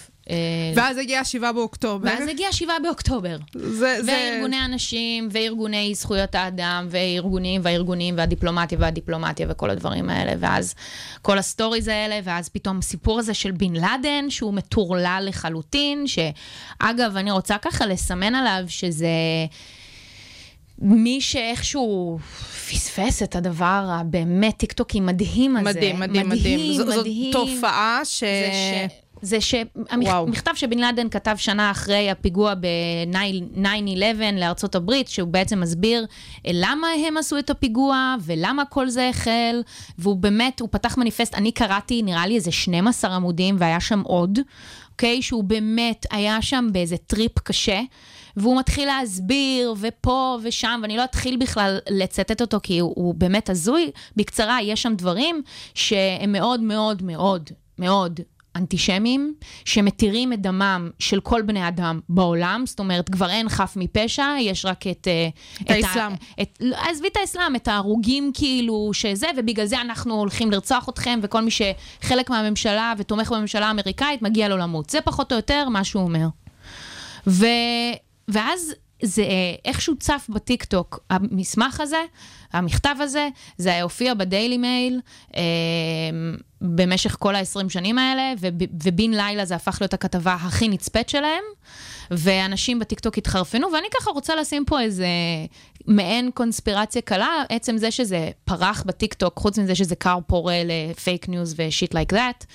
ואז הגיע 7 באוקטובר. ואז הגיע 7 באוקטובר. זה, וארגוני זה... הנשים, וארגוני זכויות האדם, וארגונים, והארגונים, והדיפלומטיה, והדיפלומטיה, וכל הדברים האלה. ואז כל ה stories האלה, ואז פתאום הסיפור הזה של בן לאדן, שהוא מטורלל לחלוטין, שאגב, אני רוצה ככה לסמן עליו שזה... מי שאיכשהו פספס את הדבר הבאמת טיקטוקי מדהים הזה. מדהים, מדהים, מדהים. מדהים, מדהים. זו תופעה ש... זה ש... זה שהמכתב שבן לאדן כתב שנה אחרי הפיגוע ב-9-11 לארצות הברית, שהוא בעצם מסביר אה, למה הם עשו את הפיגוע ולמה כל זה החל, והוא באמת, הוא פתח מניפסט, אני קראתי נראה לי איזה 12 עמודים והיה שם עוד, אוקיי? שהוא באמת היה שם באיזה טריפ קשה. והוא מתחיל להסביר, ופה ושם, ואני לא אתחיל בכלל לצטט אותו, כי הוא, הוא באמת הזוי. בקצרה, יש שם דברים שהם מאוד מאוד מאוד מאוד אנטישמים שמתירים את דמם של כל בני אדם בעולם, זאת אומרת, כבר אין חף מפשע, יש רק את... אה, את, את האסלאם. לא, עזבי את האסלאם, את ההרוגים כאילו שזה, ובגלל זה אנחנו הולכים לרצוח אתכם, וכל מי שחלק מהממשלה ותומך בממשלה האמריקאית, מגיע לו למות. זה פחות או יותר מה שהוא אומר. ו... ואז זה אה, איכשהו צף בטיקטוק, המסמך הזה, המכתב הזה, זה הופיע בדיילי מייל אה, במשך כל ה-20 שנים האלה, ובן לילה זה הפך להיות הכתבה הכי נצפית שלהם, ואנשים בטיקטוק התחרפנו, ואני ככה רוצה לשים פה איזה מעין קונספירציה קלה, עצם זה שזה פרח בטיקטוק, חוץ מזה שזה כר פורה ל fake news ו shit like that.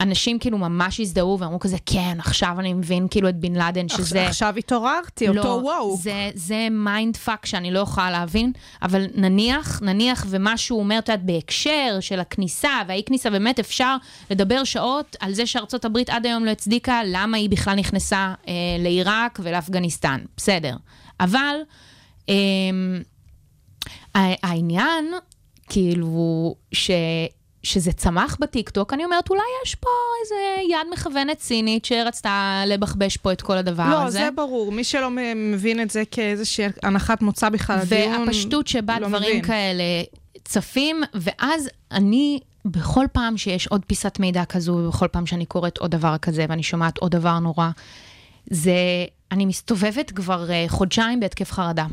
אנשים כאילו ממש הזדהו ואמרו כזה, כן, עכשיו אני מבין כאילו את בן לאדן, שזה... עכשיו התעוררתי, לא, אותו וואו. זה, זה mind fuck שאני לא יכולה להבין, אבל נניח, נניח ומה שהוא אומר, את יודעת, בהקשר של הכניסה והאי כניסה, באמת אפשר לדבר שעות על זה שארצות הברית עד היום לא הצדיקה למה היא בכלל נכנסה אה, לעיראק ולאפגניסטן, בסדר. אבל אה, העניין, כאילו, ש... שזה צמח בטיקטוק, אני אומרת, אולי יש פה איזה יד מכוונת צינית שרצתה לבחבש פה את כל הדבר לא, הזה. לא, זה ברור. מי שלא מבין את זה כאיזושהי הנחת מוצא בכלל הדיון, והפשטות שבה לא דברים מבין. כאלה צפים, ואז אני, בכל פעם שיש עוד פיסת מידע כזו, ובכל פעם שאני קוראת עוד דבר כזה, ואני שומעת עוד דבר נורא, זה, אני מסתובבת כבר uh, חודשיים בהתקף חרדה.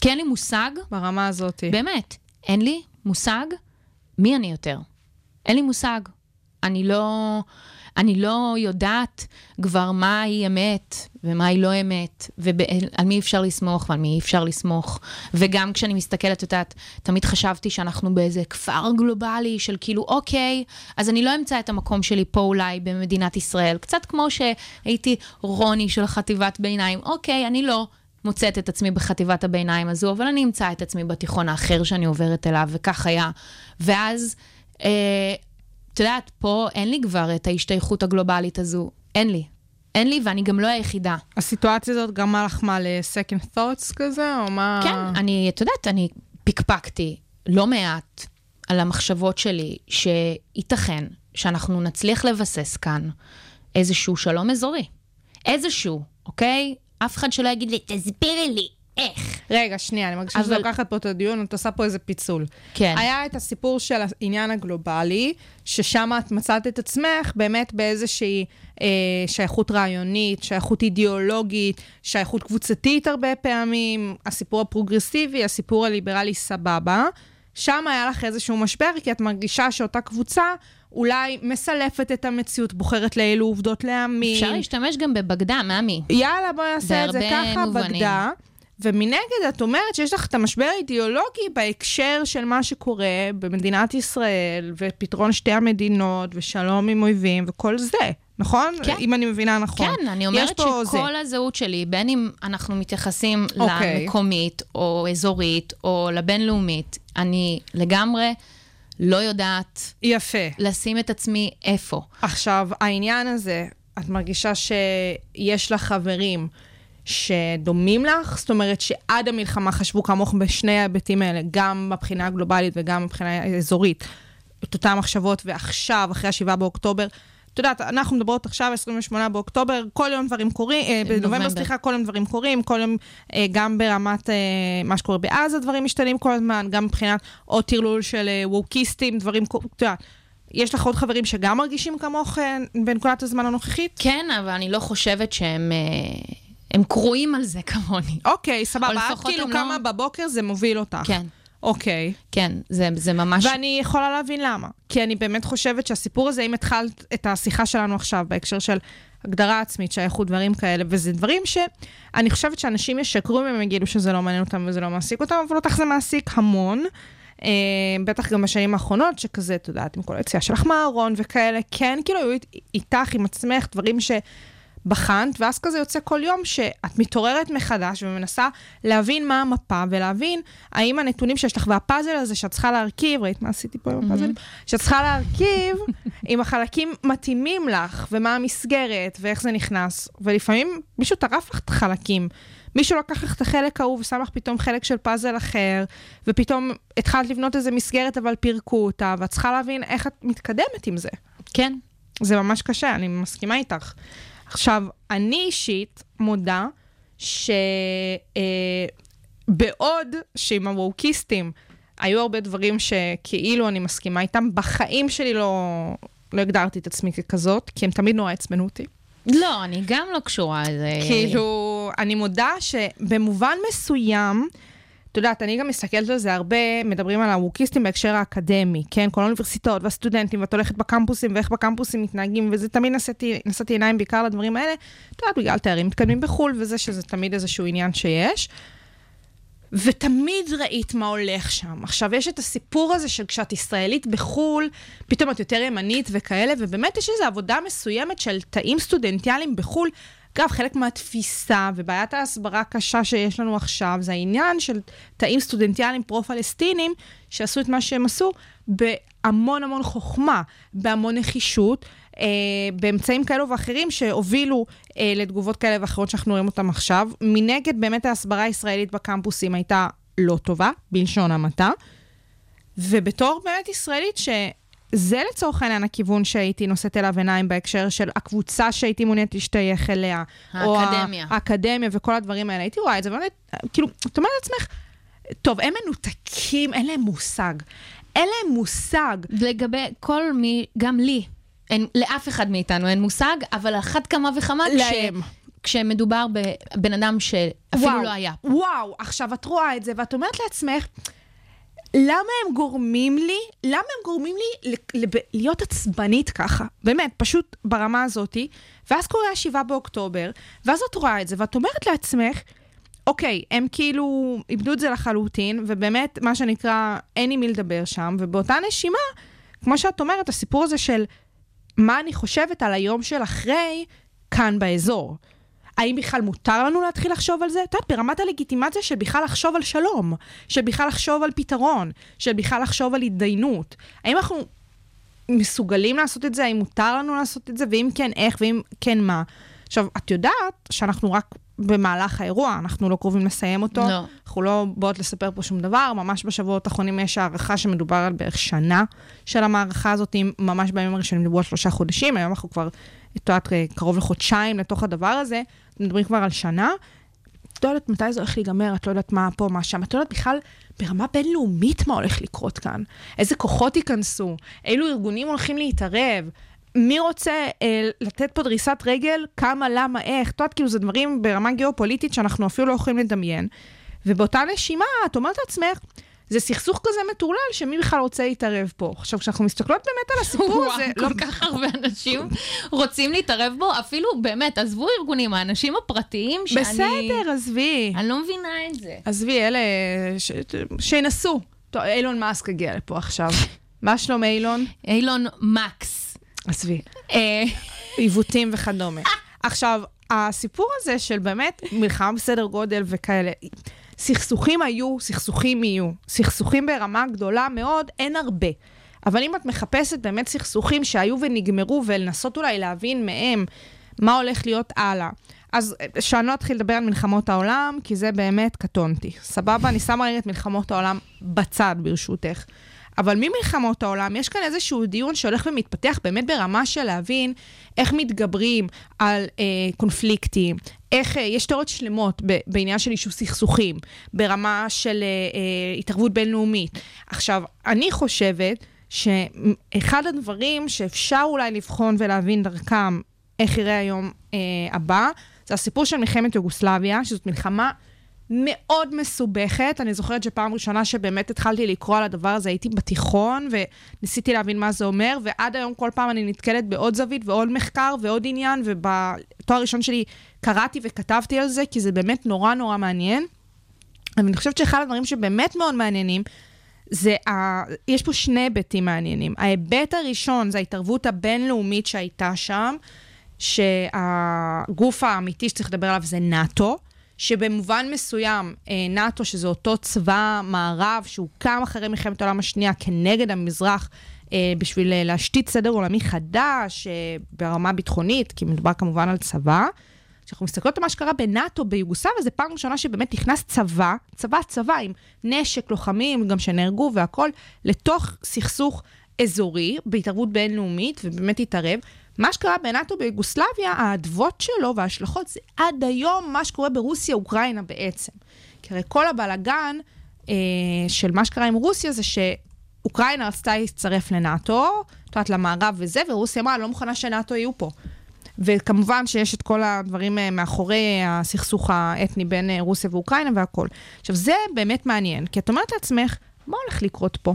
כי אין לי מושג. ברמה הזאת. באמת, אין לי מושג מי אני יותר? אין לי מושג. אני לא... אני לא יודעת כבר מהי אמת ומהי לא אמת, ועל מי אפשר לסמוך ועל מי אי אפשר לסמוך. וגם כשאני מסתכלת, את יודעת, תמיד חשבתי שאנחנו באיזה כפר גלובלי של כאילו, אוקיי, אז אני לא אמצא את המקום שלי פה אולי במדינת ישראל. קצת כמו שהייתי רוני של חטיבת ביניים, אוקיי, אני לא. מוצאת את עצמי בחטיבת הביניים הזו, אבל אני אמצא את עצמי בתיכון האחר שאני עוברת אליו, וכך היה. ואז, אה, את יודעת, פה אין לי כבר את ההשתייכות הגלובלית הזו. אין לי. אין לי, ואני גם לא היחידה. הסיטואציה הזאת גרמה לך מה ל-second thoughts כזה, או מה... כן, אני, את יודעת, אני פקפקתי לא מעט על המחשבות שלי, שייתכן שאנחנו נצליח לבסס כאן איזשהו שלום אזורי. איזשהו, אוקיי? אף אחד שלא יגיד לי, תסבירי לי, איך. רגע, שנייה, אני מרגישה אבל... לוקחת פה את הדיון, את עושה פה איזה פיצול. כן. היה את הסיפור של העניין הגלובלי, ששם את מצאת את עצמך באמת באיזושהי אה, שייכות רעיונית, שייכות אידיאולוגית, שייכות קבוצתית הרבה פעמים, הסיפור הפרוגרסיבי, הסיפור הליברלי סבבה. שם היה לך איזשהו משבר, כי את מרגישה שאותה קבוצה אולי מסלפת את המציאות, בוחרת לאילו עובדות להאמין. אפשר להשתמש גם בבגדה, מאמי. יאללה, בואי נעשה את זה ככה, מובנים. בגדה. ומנגד, את אומרת שיש לך את המשבר האידיאולוגי בהקשר של מה שקורה במדינת ישראל, ופתרון שתי המדינות, ושלום עם אויבים, וכל זה, נכון? כן. אם אני מבינה נכון. כן, אני אומרת שכל זה. הזהות שלי, בין אם אנחנו מתייחסים okay. אוקיי. למקומית, או אזורית, או לבינלאומית, אני לגמרי... לא יודעת... יפה. לשים את עצמי איפה. עכשיו, העניין הזה, את מרגישה שיש לך חברים שדומים לך? זאת אומרת שעד המלחמה חשבו כמוך בשני ההיבטים האלה, גם מבחינה הגלובלית וגם מבחינה האזורית, את אותן מחשבות, ועכשיו, אחרי ה-7 באוקטובר, את יודעת, אנחנו מדברות עכשיו, 28 באוקטובר, כל יום דברים קורים, אה, בנובמבר, סליחה, כל יום דברים קורים, כל יום, אה, גם ברמת אה, מה שקורה בעזה, דברים משתנים כל הזמן, גם מבחינת עוד טרלול של ווקיסטים, דברים, את יודעת. יש לך עוד חברים שגם מרגישים כמוך בנקודת הזמן הנוכחית? כן, אבל אני לא חושבת שהם... הם קרואים על זה כמוני. אוקיי, סבבה. את כאילו כמה לא... בבוקר זה מוביל אותך. כן. אוקיי. כן, זה, זה ממש... ואני יכולה להבין למה. כי אני באמת חושבת שהסיפור הזה, אם התחלת את השיחה שלנו עכשיו בהקשר של הגדרה עצמית, שייכות, דברים כאלה, וזה דברים שאני חושבת שאנשים ישקרו אם הם יגידו שזה לא מעניין אותם וזה לא מעסיק אותם, אבל אותך זה מעסיק המון. אה, בטח גם בשנים האחרונות, שכזה, את יודעת, עם כל היציאה שלך מהארון וכאלה, כן, כאילו היו איתך, עם עצמך, דברים ש... בחנת, ואז כזה יוצא כל יום שאת מתעוררת מחדש ומנסה להבין מה המפה ולהבין האם הנתונים שיש לך והפאזל הזה שאת צריכה להרכיב, ראית מה עשיתי פה עם הפאזלים? שאת צריכה להרכיב אם החלקים מתאימים לך ומה המסגרת ואיך זה נכנס. ולפעמים מישהו טרף לך את החלקים. מישהו לקח לך את החלק ההוא ושם לך פתאום חלק של פאזל אחר, ופתאום התחלת לבנות איזה מסגרת אבל פירקו אותה, ואת צריכה להבין איך את מתקדמת עם זה. כן. זה ממש קשה, אני מסכימה איתך. עכשיו, אני אישית מודה שבעוד אה, שעם הווקיסטים היו הרבה דברים שכאילו אני מסכימה איתם, בחיים שלי לא, לא הגדרתי את עצמי ככזאת, כי הם תמיד נורא עצבנו אותי. לא, אני גם לא קשורה לזה. כאילו, אני מודה שבמובן מסוים, יודעת, אני גם מסתכלת על זה הרבה, מדברים על הווקיסטים בהקשר האקדמי, כן? כל האוניברסיטאות והסטודנטים, ואת הולכת בקמפוסים, ואיך בקמפוסים מתנהגים, וזה תמיד נשאתי, נשאתי עיניים בעיקר לדברים האלה, את יודעת, בגלל תארים מתקדמים בחו"ל, וזה שזה תמיד איזשהו עניין שיש. ותמיד ראית מה הולך שם. עכשיו, יש את הסיפור הזה של כשאת ישראלית בחו"ל, פתאום את יותר ימנית וכאלה, ובאמת יש איזו עבודה מסוימת של תאים סטודנטיאליים בחו"ל, אגב, חלק מהתפיסה ובעיית ההסברה הקשה שיש לנו עכשיו, זה העניין של תאים סטודנטיאליים פרו-פלסטינים, שעשו את מה שהם עשו בהמון המון חוכמה, בהמון נחישות, אה, באמצעים כאלו ואחרים שהובילו אה, לתגובות כאלה ואחרות שאנחנו רואים אותן עכשיו. מנגד, באמת ההסברה הישראלית בקמפוסים הייתה לא טובה, בלשון המעטה. ובתור באמת ישראלית ש... זה לצורך העניין הכיוון שהייתי נושאת אליו עיניים בהקשר של הקבוצה שהייתי מעוניינת להשתייך אליה. האקדמיה. או האקדמיה וכל הדברים האלה. הייתי רואה את זה, ובאמת, כאילו, את אומרת לעצמך, טוב, הם מנותקים, אין להם מושג. אין להם מושג. לגבי כל מי, גם לי, אין, לאף אחד מאיתנו אין מושג, אבל אחת כמה וכמה להם. כש... כשמדובר בבן אדם שאפילו וואו, לא היה. וואו, עכשיו את רואה את זה, ואת אומרת לעצמך, למה הם גורמים לי, למה הם גורמים לי להיות עצבנית ככה? באמת, פשוט ברמה הזאתי. ואז קורה ה-7 באוקטובר, ואז את רואה את זה, ואת אומרת לעצמך, אוקיי, הם כאילו איבדו את זה לחלוטין, ובאמת, מה שנקרא, אין עם מי לדבר שם, ובאותה נשימה, כמו שאת אומרת, הסיפור הזה של מה אני חושבת על היום של אחרי, כאן באזור. האם בכלל מותר לנו להתחיל לחשוב על זה? את יודעת, ברמת הלגיטימציה של בכלל לחשוב על שלום, של בכלל לחשוב על פתרון, של בכלל לחשוב על התדיינות. האם אנחנו מסוגלים לעשות את זה? האם מותר לנו לעשות את זה? ואם כן, איך? ואם כן, מה? עכשיו, את יודעת שאנחנו רק במהלך האירוע, אנחנו לא קרובים לסיים אותו. לא. אנחנו לא באות לספר פה שום דבר, ממש בשבועות האחרונים יש הערכה שמדובר על בערך שנה של המערכה הזאת, ממש בימים הראשונים דיברו על שלושה חודשים, היום אנחנו כבר, את יודעת, קרוב לחודשיים לתוך הדבר הזה, מדברים כבר על שנה. את לא יודעת מתי זה הולך להיגמר, את לא יודעת מה פה, מה שם, את לא יודעת בכלל ברמה בינלאומית מה הולך לקרות כאן, איזה כוחות ייכנסו, אילו ארגונים הולכים להתערב, מי רוצה אה, לתת פה דריסת רגל, כמה, למה, איך, את יודעת, כאילו זה דברים ברמה גיאופוליטית שאנחנו אפילו לא יכולים לדמיין. ובאותה נשימה, את אומרת לעצמך, זה סכסוך כזה מטורלל, שמי בכלל רוצה להתערב פה. עכשיו, כשאנחנו מסתכלות באמת על הסיפור הזה... וואו, כל כך הרבה אנשים רוצים להתערב בו, אפילו, באמת, עזבו ארגונים, האנשים הפרטיים שאני... בסדר, עזבי. אני לא מבינה את זה. עזבי, אלה... ש... שינסו. טוב, אילון מאסק הגיע לפה עכשיו. מה שלום אילון? אילון מקס. עזבי. אה, עיוותים וכדומה. עכשיו, הסיפור הזה של באמת מלחמה בסדר גודל וכאלה, סכסוכים היו, סכסוכים יהיו. סכסוכים ברמה גדולה מאוד, אין הרבה. אבל אם את מחפשת באמת סכסוכים שהיו ונגמרו, ולנסות אולי להבין מהם מה הולך להיות הלאה. אז שאני לא אתחיל לדבר על מלחמות העולם, כי זה באמת קטונתי. סבבה? אני שמה רגע את מלחמות העולם בצד, ברשותך. אבל ממלחמות העולם, יש כאן איזשהו דיון שהולך ומתפתח באמת ברמה של להבין איך מתגברים על אה, קונפליקטים, איך, אה, יש תיאוריות שלמות ב, בעניין של יישוב סכסוכים, ברמה של אה, אה, התערבות בינלאומית. עכשיו, אני חושבת שאחד הדברים שאפשר אולי לבחון ולהבין דרכם איך יראה היום אה, הבא, זה הסיפור של מלחמת יוגוסלביה, שזאת מלחמה מאוד מסובכת. אני זוכרת שפעם ראשונה שבאמת התחלתי לקרוא על הדבר הזה, הייתי בתיכון וניסיתי להבין מה זה אומר, ועד היום כל פעם אני נתקלת בעוד זווית ועוד מחקר ועוד עניין, ובתואר הראשון שלי קראתי וכתבתי על זה, כי זה באמת נורא נורא מעניין. אבל אני חושבת שאחד הדברים שבאמת מאוד מעניינים, זה, ה... יש פה שני היבטים מעניינים. ההיבט הראשון זה ההתערבות הבינלאומית שהייתה שם, שהגוף האמיתי שצריך לדבר עליו זה נאט"ו. שבמובן מסוים, אה, נאט"ו, שזה אותו צבא מערב שהוקם אחרי מלחמת העולם השנייה כנגד המזרח, אה, בשביל אה, להשתית סדר עולמי חדש ברמה ביטחונית, כי מדובר כמובן על צבא. כשאנחנו מסתכלות על מה שקרה בנאט"ו ביוגוסלביה, זו פעם ראשונה שבאמת נכנס צבא, צבא צבא עם נשק, לוחמים, גם שנהרגו והכול, לתוך סכסוך אזורי, בהתערבות בינלאומית, ובאמת התערב. מה שקרה בנאט"ו ביוגוסלביה, האדוות שלו וההשלכות, זה עד היום מה שקורה ברוסיה-אוקראינה בעצם. כי הרי כל הבלגן אה, של מה שקרה עם רוסיה זה שאוקראינה רצתה להצטרף לנאט"ו, את יודעת, למערב וזה, ורוסיה אמרה, לא מוכנה שנאט"ו יהיו פה. וכמובן שיש את כל הדברים אה, מאחורי הסכסוך האתני בין אה, רוסיה ואוקראינה והכול. עכשיו, זה באמת מעניין, כי את אומרת לעצמך, מה הולך לקרות פה?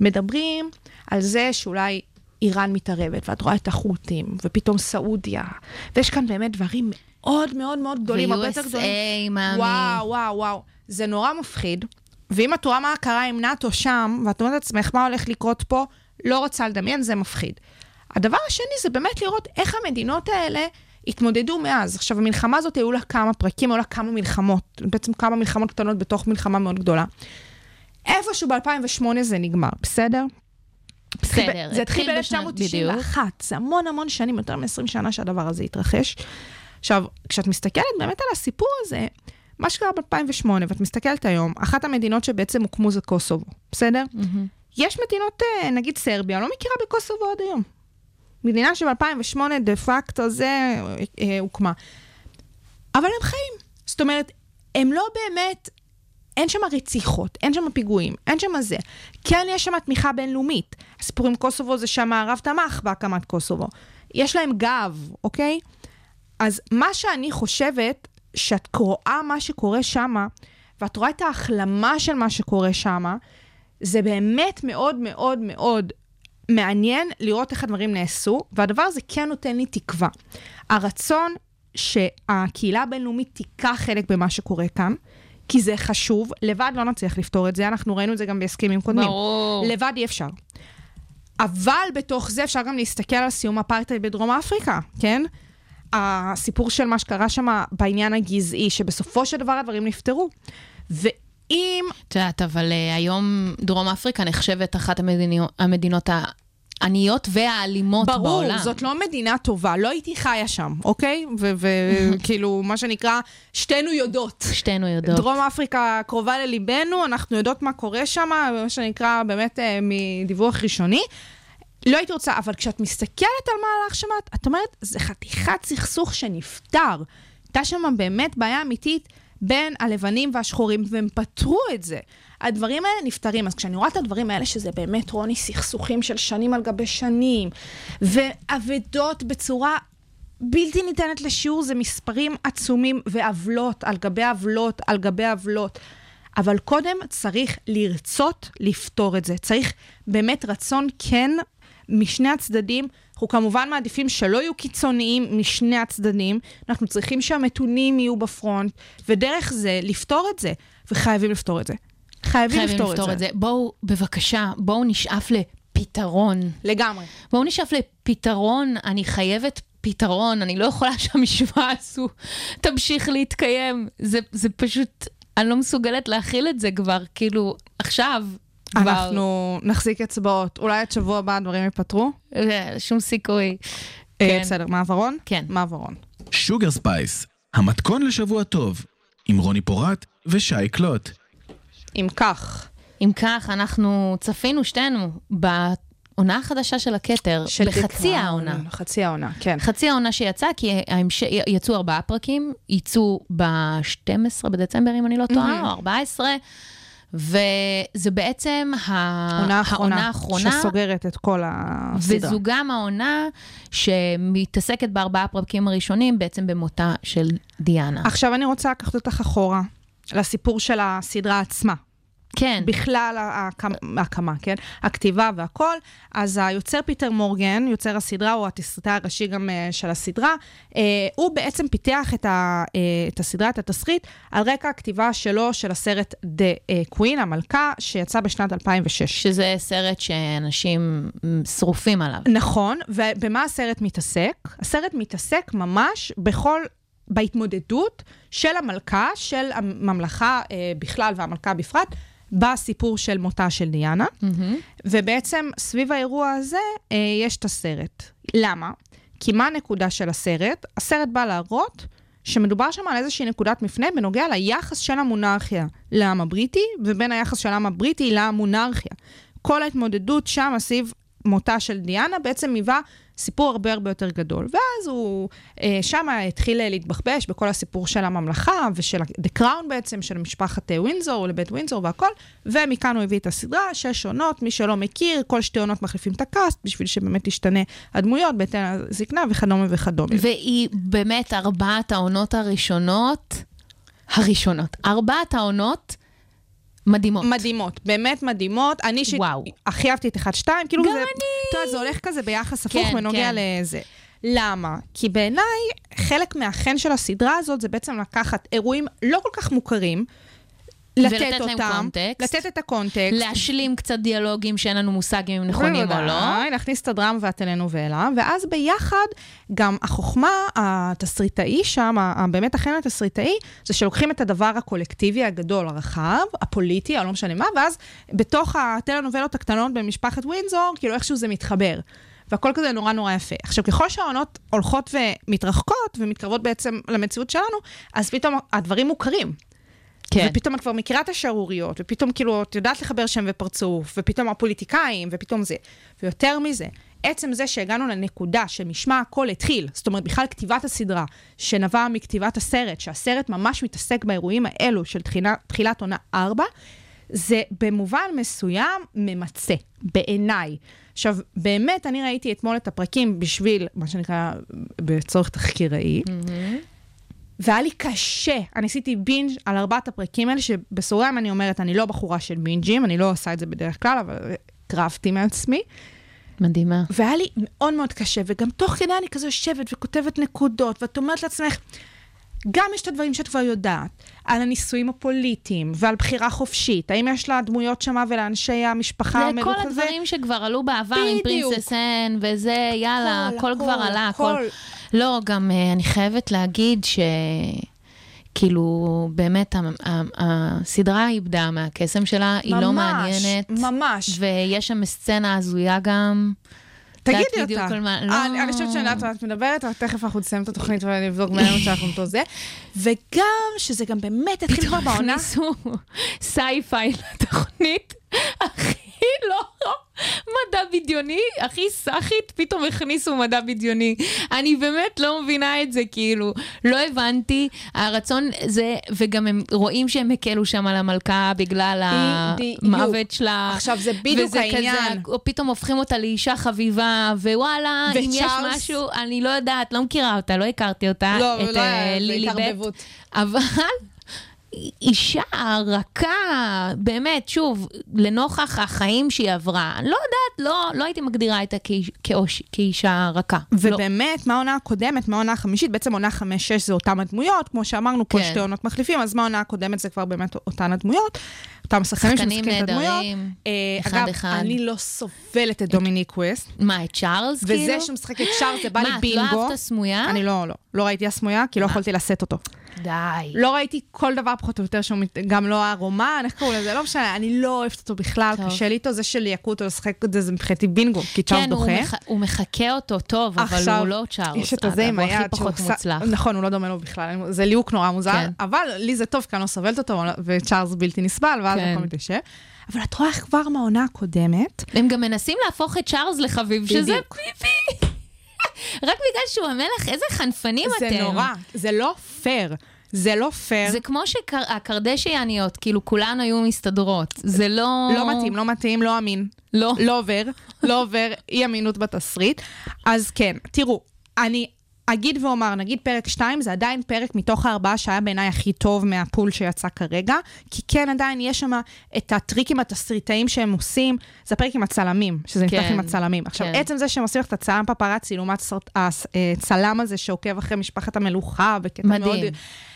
מדברים על זה שאולי איראן מתערבת, ואת רואה את החות'ים, ופתאום סעודיה, ויש כאן באמת דברים מאוד מאוד מאוד גדולים, הרבה יותר גדולים. מאמי. וואו, וואו, וואו. זה נורא מפחיד. ואם את רואה מה קרה עם נאט"ו שם, ואת אומרת לעצמך מה הולך לקרות פה, לא רוצה לדמיין, זה מפחיד. הדבר השני זה באמת לראות איך המדינות האלה התמודדו מאז. עכשיו, המלחמה הזאת, היו לה כמה פרקים, היו לה כמה מלחמות, בעצם כמה מלחמות קטנות בתוך מלחמה מאוד גדולה. איפשהו ב-2008 זה נגמר, בסדר? בסדר, זה התחיל ב-1991, זה המון המון שנים, יותר מ-20 שנה שהדבר הזה התרחש. עכשיו, כשאת מסתכלת באמת על הסיפור הזה, מה שקרה ב-2008, ואת מסתכלת היום, אחת המדינות שבעצם הוקמו זה קוסובו, בסדר? Mm-hmm. יש מדינות, אה, נגיד סרביה, לא מכירה בקוסובו עד היום. מדינה שב-2008 דה פקטו זה אה, אה, הוקמה. אבל הם חיים. זאת אומרת, הם לא באמת אין שם רציחות, אין שם פיגועים, אין שם זה. כן יש שם תמיכה בינלאומית. הסיפור עם קוסובו זה שהמערב תמך בהקמת קוסובו. יש להם גב, אוקיי? אז מה שאני חושבת, שאת רואה מה שקורה שם, ואת רואה את ההחלמה של מה שקורה שם, זה באמת מאוד מאוד מאוד מעניין לראות איך הדברים נעשו, והדבר הזה כן נותן לי תקווה. הרצון שהקהילה הבינלאומית תיקח חלק במה שקורה כאן, כי זה חשוב, לבד לא נצליח לפתור את זה, אנחנו ראינו את זה גם בהסכמים קודמים. ברור. לבד אי אפשר. אבל בתוך זה אפשר גם להסתכל על סיום אפרטהייד בדרום אפריקה, כן? הסיפור של מה שקרה שם בעניין הגזעי, שבסופו של דבר הדברים נפתרו. ואם... את יודעת, אבל uh, היום דרום אפריקה נחשבת אחת המדינות, המדינות העניות והאלימות ברור, בעולם. ברור, זאת לא מדינה טובה, לא הייתי חיה שם, אוקיי? וכאילו, מה שנקרא, שתינו יודעות. שתינו יודעות. דרום אפריקה קרובה לליבנו, אנחנו יודעות מה קורה שם, מה שנקרא, באמת uh, מדיווח ראשוני. לא הייתי רוצה, אבל כשאת מסתכלת על מה הלך שם, את אומרת, זה חתיכת סכסוך שנפתר. הייתה שם באמת בעיה אמיתית בין הלבנים והשחורים, והם פתרו את זה. הדברים האלה נפתרים. אז כשאני רואה את הדברים האלה, שזה באמת, רוני, סכסוכים של שנים על גבי שנים, ואבדות בצורה בלתי ניתנת לשיעור, זה מספרים עצומים, ועוולות על גבי עוולות על גבי עוולות. אבל קודם צריך לרצות לפתור את זה. צריך באמת רצון כן משני הצדדים. אנחנו כמובן מעדיפים שלא יהיו קיצוניים משני הצדדים, אנחנו צריכים שהמתונים יהיו בפרונט, ודרך זה לפתור את זה, וחייבים לפתור את זה. חייבים, חייבים לפתור, לפתור את, זה. את זה. בואו, בבקשה, בואו נשאף לפתרון. לגמרי. בואו נשאף לפתרון, אני חייבת פתרון, אני לא יכולה שהמשוואה הזו תמשיך להתקיים. זה, זה פשוט, אני לא מסוגלת להכיל את זה כבר, כאילו, עכשיו, אנחנו נחזיק אצבעות. אולי עד שבוע הבא הדברים ייפתרו? אה, שום סיכוי. אה, כן. בסדר, מעברון? כן. מעברון. Sugar Spice, המתכון לשבוע טוב, עם רוני פורט ושי קלוט. אם כך. אם כך, אנחנו צפינו שתינו בעונה החדשה של הכתר, של בחצי העונה. חצי העונה, כן. חצי העונה שיצאה, כי ההמש... יצאו ארבעה פרקים, יצאו ב-12 בדצמבר, אם אני לא טועה, או 14. וזה בעצם העונה האחרונה, העונה האחרונה שסוגרת את כל הסדרה. וזו גם העונה שמתעסקת בארבעה פרקים הראשונים, בעצם במותה של דיאנה. עכשיו אני רוצה לקחת אותך אחורה לסיפור של הסדרה עצמה. כן. בכלל ההקמה, כן? הכתיבה והכל. אז היוצר פיטר מורגן, יוצר הסדרה, הוא התסריטאי הראשי גם uh, של הסדרה, uh, הוא בעצם פיתח את, ה, uh, את הסדרה, את התסריט, על רקע הכתיבה שלו של הסרט The Queen, המלכה, שיצא בשנת 2006. שזה סרט שאנשים שרופים עליו. נכון, ובמה הסרט מתעסק? הסרט מתעסק ממש בכל... בהתמודדות של המלכה, של הממלכה אה, בכלל והמלכה בפרט, בסיפור של מותה של דיאנה, mm-hmm. ובעצם סביב האירוע הזה אה, יש את הסרט. למה? כי מה הנקודה של הסרט? הסרט בא להראות שמדובר שם על איזושהי נקודת מפנה בנוגע ליחס של המונרכיה לעם הבריטי, ובין היחס של העם הבריטי למונרכיה. כל ההתמודדות שם סביב מותה של דיאנה בעצם היווה סיפור הרבה הרבה יותר גדול. ואז הוא אה, שם התחיל להתבחבש בכל הסיפור של הממלכה ושל The Crown בעצם, של משפחת אה, ווינזור, לבית ווינזור והכל, ומכאן הוא הביא את הסדרה, שש עונות, מי שלא מכיר, כל שתי עונות מחליפים את הקאסט, בשביל שבאמת תשתנה הדמויות בהתאם לזקנה וכדומה וכדומה. והיא באמת ארבעת העונות הראשונות, הראשונות, ארבעת העונות, מדהימות. מדהימות, באמת מדהימות. אני שהכי אהבתי את 1-2, כאילו גם זה... אני. אתה יודע, זה הולך כזה ביחס הפוך כן, בנוגע כן. לזה. למה? כי בעיניי, חלק מהחן של הסדרה הזאת זה בעצם לקחת אירועים לא כל כך מוכרים, לתת ולתת אותם, להם קונטקסט, לתת את הקונטקסט. להשלים קצת דיאלוגים שאין לנו מושג אם הם נכונים או לא. להכניס את הדרמה והטלנובלה, ואז ביחד, גם החוכמה התסריטאי שם, באמת החן התסריטאי, זה שלוקחים את הדבר הקולקטיבי הגדול, הרחב, הפוליטי, או לא משנה מה, ואז בתוך הטלנובלות הקטנות במשפחת ווינזור, כאילו איכשהו זה מתחבר. והכל כזה נורא נורא יפה. עכשיו, ככל שהעונות הולכות ומתרחקות ומתקרבות בעצם למציאות שלנו, אז פתאום הדברים מוכרים. כן. ופתאום את כבר מכירה את השערוריות, ופתאום כאילו את יודעת לחבר שם ופרצוף, ופתאום הפוליטיקאים, ופתאום זה. ויותר מזה, עצם זה שהגענו לנקודה שמשמע הכל התחיל, זאת אומרת, בכלל כתיבת הסדרה, שנבע מכתיבת הסרט, שהסרט ממש מתעסק באירועים האלו של תחילה, תחילת עונה 4, זה במובן מסוים ממצה, בעיניי. עכשיו, באמת, אני ראיתי אתמול את הפרקים בשביל, מה שנקרא, בצורך תחקיראי, mm-hmm. והיה לי קשה. אני עשיתי בינג' על ארבעת הפרקים האלה, שבסוגריים אני אומרת, אני לא בחורה של בינג'ים, אני לא עושה את זה בדרך כלל, אבל קרבתי מעצמי. מדהימה. והיה לי מאוד מאוד קשה, וגם תוך כדי אני כזה יושבת וכותבת נקודות, ואת אומרת לעצמך, גם יש את הדברים שאת כבר יודעת, על הנישואים הפוליטיים ועל בחירה חופשית. האם יש לה דמויות שמה ולאנשי המשפחה זה כל הדברים שכבר עלו בעבר עם פרינסס אן, וזה, יאללה, הכל, הכל כבר עלה, הכל. לא, גם uh, אני חייבת להגיד ש... כאילו, באמת, הסדרה איבדה מהקסם שלה, ממש, היא לא מעניינת. ממש, ממש. ויש שם סצנה הזויה גם. תגידי אותה. מה, לא... אני, אני חושבת שאני יודעת מה את מדברת, אבל תכף אנחנו נסיים את התוכנית ונבדוק מהיום שאנחנו אותו זה. וגם, שזה גם באמת התחיל כבר בעונה. פתאום הכניסו sci-fi לתוכנית, הכי לא מדע בדיוני, הכי סאחית, פתאום הכניסו מדע בדיוני. אני באמת לא מבינה את זה, כאילו, לא הבנתי. הרצון זה, וגם הם רואים שהם הקלו שם על המלכה בגלל המוות שלה. עכשיו, זה בדיוק העניין. כזה, או פתאום הופכים אותה לאישה חביבה, ווואלה, אם יש משהו, אני לא יודעת, לא מכירה אותה, לא הכרתי אותה. לא, את לא, לילי בית. אבל אישה רכה, באמת, שוב, לנוכח החיים שהיא עברה, אני לא יודעת, לא, לא הייתי מגדירה אותה כאוש, כאישה רכה. לא. ובאמת, לא. מהעונה הקודמת, מהעונה החמישית, בעצם עונה חמש-שש זה אותם הדמויות, כמו שאמרנו, פה כן. שתי עונות מחליפים, אז מהעונה הקודמת זה כבר באמת אותן הדמויות. אותם שחקנים שמשחקים את הדמויות. נהדרים, אחד אגב, אחד. אני לא סובלת את דומיניק ווסט. מה, את צ'ארלס כאילו? וזה שמשחק את צ'ארלס, זה בא לי בינגו. מה, את לא אהבת הסמויה? אני לא, לא. לא ראיתי הסמויה, כי לא יכולתי לשאת אותו. די. לא ראיתי כל דבר פחות או יותר שהוא, גם לא הרומן, איך קוראים לזה, לא משנה, אני לא אוהבת אותו בכלל, קשה לי איתו, זה שליעקו אותו לשחק את זה, זה מבחינתי בינגו, כי צ'ארלס דוחה. כן, הוא מחקה אותו טוב, אבל הוא לא צ'ארלס. יש את הזה עם היד, שהוא מוצלח. נכון, הוא לא דומה לו בכלל, זה ליהוק נורא מוזר, כן. אבל לי זה טוב, כי אני לא סובלת אותו, וצ'ארלס בלתי נסבל, ואז כן. הכל מתיישב. אבל את רואה איך כבר מהעונה הקודמת... הם גם מנסים להפוך את צ'ארלס לחביב, שזה פיפי. רק בגלל שהוא המלך, איזה חנפנים זה אתם. זה נורא, זה לא פייר. זה לא פייר. זה כמו שהקרדשיאניות, כאילו, כולן היו מסתדרות. זה לא... לא מתאים, לא מתאים, לא אמין. לא. לא עובר, לא עובר, אי אמינות בתסריט. אז כן, תראו, אני אגיד ואומר, נגיד פרק 2, זה עדיין פרק מתוך הארבעה שהיה בעיניי הכי טוב מהפול שיצא כרגע, כי כן, עדיין יש שם את הטריקים התסריטאיים שהם עושים, זה הפרק עם הצלמים, שזה כן, נפתח עם הצלמים. עכשיו, כן. עצם זה שהם עושים לך את הצלם פפרצי, לעומת הצלם הזה שעוקב אחרי משפחת המלוכה, בקטע מדהים. מאוד...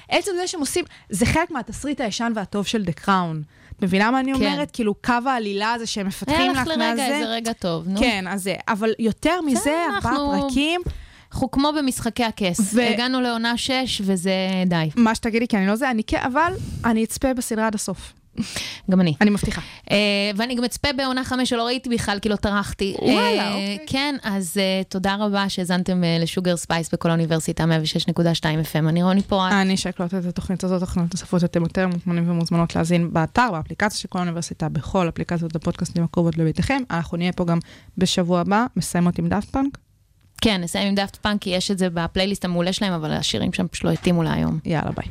עצם זה שהם עושים, זה חלק מהתסריט הישן והטוב של The Crown. את מבינה מה אני כן. אומרת? כאילו, קו העלילה הזה שהם מפתחים לך מהזה. היה לך לרגע איזה רגע טוב, נו. כן, אז זה. אבל יותר מזה, ארבעה פרקים... אנחנו כמו במשחקי הכס. ו... הגענו לעונה 6 וזה די. מה שתגידי, כי אני לא זה, אני כן, אבל אני אצפה בסדרה עד הסוף. גם אני. אני מבטיחה. אה, ואני גם אצפה בעונה חמש שלא ראיתי בכלל, כי לא טרחתי. וואלה, אה, אוקיי. כן, אז אה, תודה רבה שהאזנתם אה, ל Sugar Space בקול האוניברסיטה 106.2 FM. אני רוני פורט. אני שקלוט את התוכנית הזאת, תוכניות נוספות אתם יותר מוזמנים ומוזמנות להאזין באתר, באפליקציה של קול האוניברסיטה, בכל אפליקציות הפודקאסטים הקרובות לביתכם. אנחנו נהיה פה גם בשבוע הבא, מסיימות עם Daft Punk. כן, נסיים עם Daft Punk, כי יש את זה בפלייליסט המעולה שלהם, אבל השירים שם פשוט לא התאימו להיום. יאללה, ביי.